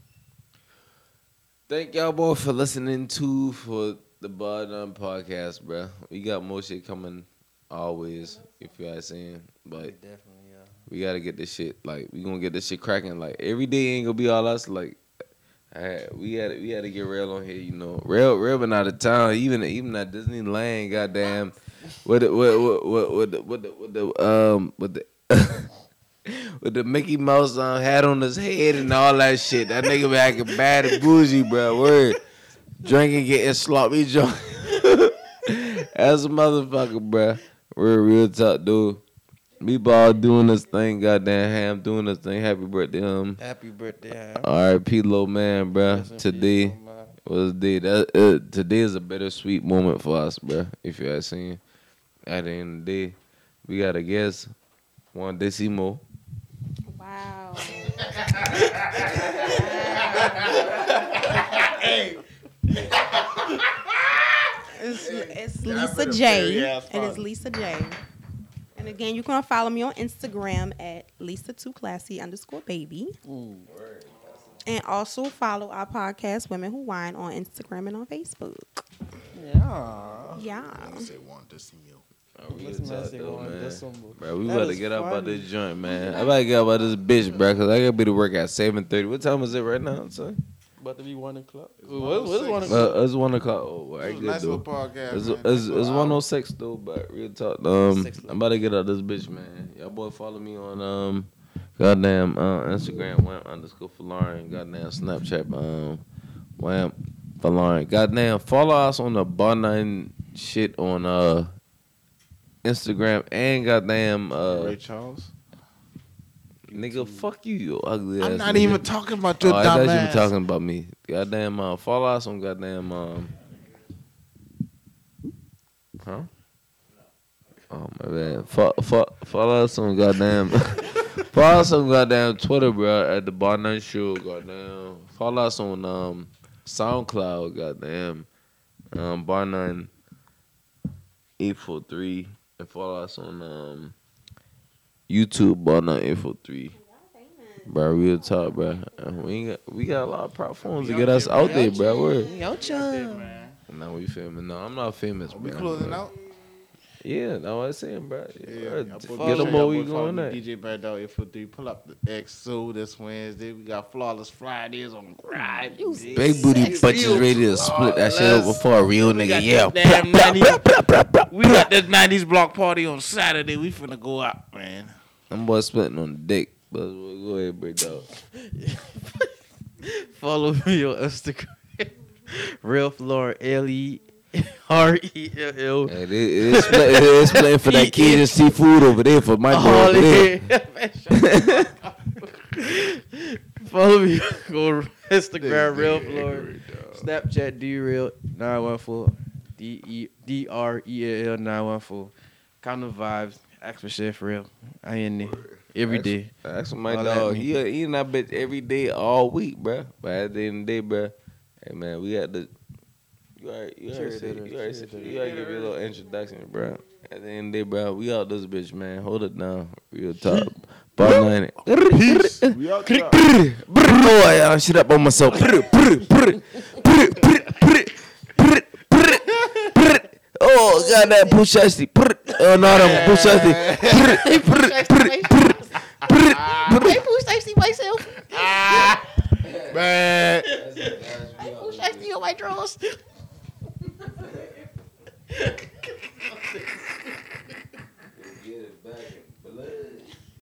thank y'all both for listening to for the Bar None podcast, bro. We got more shit coming always, if you guys saying. But Definitely, yeah. we gotta get this shit like we gonna get this shit cracking. Like every day ain't gonna be all us. Like I had, we had we had to get real on here. You know, real real been out of town. Even even at Disneyland, goddamn. With the with with with the with the, with the um with the. With the Mickey Mouse um, hat on his head and all that shit. That nigga be acting bad and bougie, bro. Word. Drinking, getting sloppy drunk. As a motherfucker, bro. We're a real talk, dude. Me ball doing this thing, goddamn ham doing this thing. Happy birthday, um. Happy birthday, Ham. R.I.P. little man, bro. Rest in peace, Today was the day that uh, today is a bittersweet moment for us, bro. If you ask me, at the end of the day, we got a guest, Juan Decimo. Wow. It's, it's That Lisa J. It is. Lisa J. And again, you can follow me on Instagram at Lisa Too Classy underscore baby. And also follow our podcast, Women Who Wine, on Instagram and on Facebook. Yeah. Yeah. I say want to see man, say one Bro, we That about to is get up out this joint, man. I about to get up out this bitch, bro, cause I gotta be to work at seven thirty. What time is it right now, son? About to be one o'clock. It's Wait, What, what's one o'clock? Uh, it's one o'clock. Oh, all It right, was a good nice though. podcast. It's, man. it's, it's 106 though, but real talk. Um, I'm about to get out of this bitch, man. Y'all boy follow me on um, goddamn uh, Instagram, wham underscore for Lauren. Goddamn Snapchat, um, wham for Lauren. Goddamn follow us on the Bar None shit on uh Instagram and goddamn uh Ray Charles. Nigga, fuck you, you ugly I'm ass not nigga. even talking about your Oh, I thought you were talking about me. Goddamn, uh, follow us on goddamn, um, huh? Oh my bad. Fo- fo- follow us on goddamn, follow us on goddamn Twitter, bro. At the Bar None Show, goddamn. Follow us on um SoundCloud, goddamn, um Bar None eight four three, and follow us on um YouTube None eight four three. Bro, real talk, bro. We ain't got, we got a lot of platforms to get us out there, bro. Word. Now we filming. No, I'm not famous, bro. We closing out? Yeah, that's what I'm saying, bro. Yeah, Bro, y'all get boy- them y'all boy we follow going me, at. DJ Bad Dog 843. Pull up the XO this Wednesday. We got Flawless Fridays on the grind. Big booty bitches ready to split that shit up before a real nigga. Yeah. Damn 90s, we got this 90s block party on Saturday. We finna go out, man. Them boys splitting on the dick. But go ahead, big dog. Follow me on Instagram. Real Floor L E R E L L. Hey, it, it is split, it is splitting for that Cajun seafood over there for my boy over there. Follow me on Instagram, Real Floor. Snapchat, D Real 914. D E D R E L L 914. Kind of vibes. Ask for shit for real. I in there every day. That's my All dog. mean. He he in that bitch every day, all week, bro. But at the end of the day, bruh, hey man, we got the. You already, you already, said, you already, said, give your little introduction, bro. At the end of the day, bro, we out this bitch, man. Hold it down. Real talk. Bar None. Peace. we out there. Boy, I shit up on myself. Oh, god that push. Oh no, them push. I push shasty myself. Man. I push on my drawers. get it back in blood.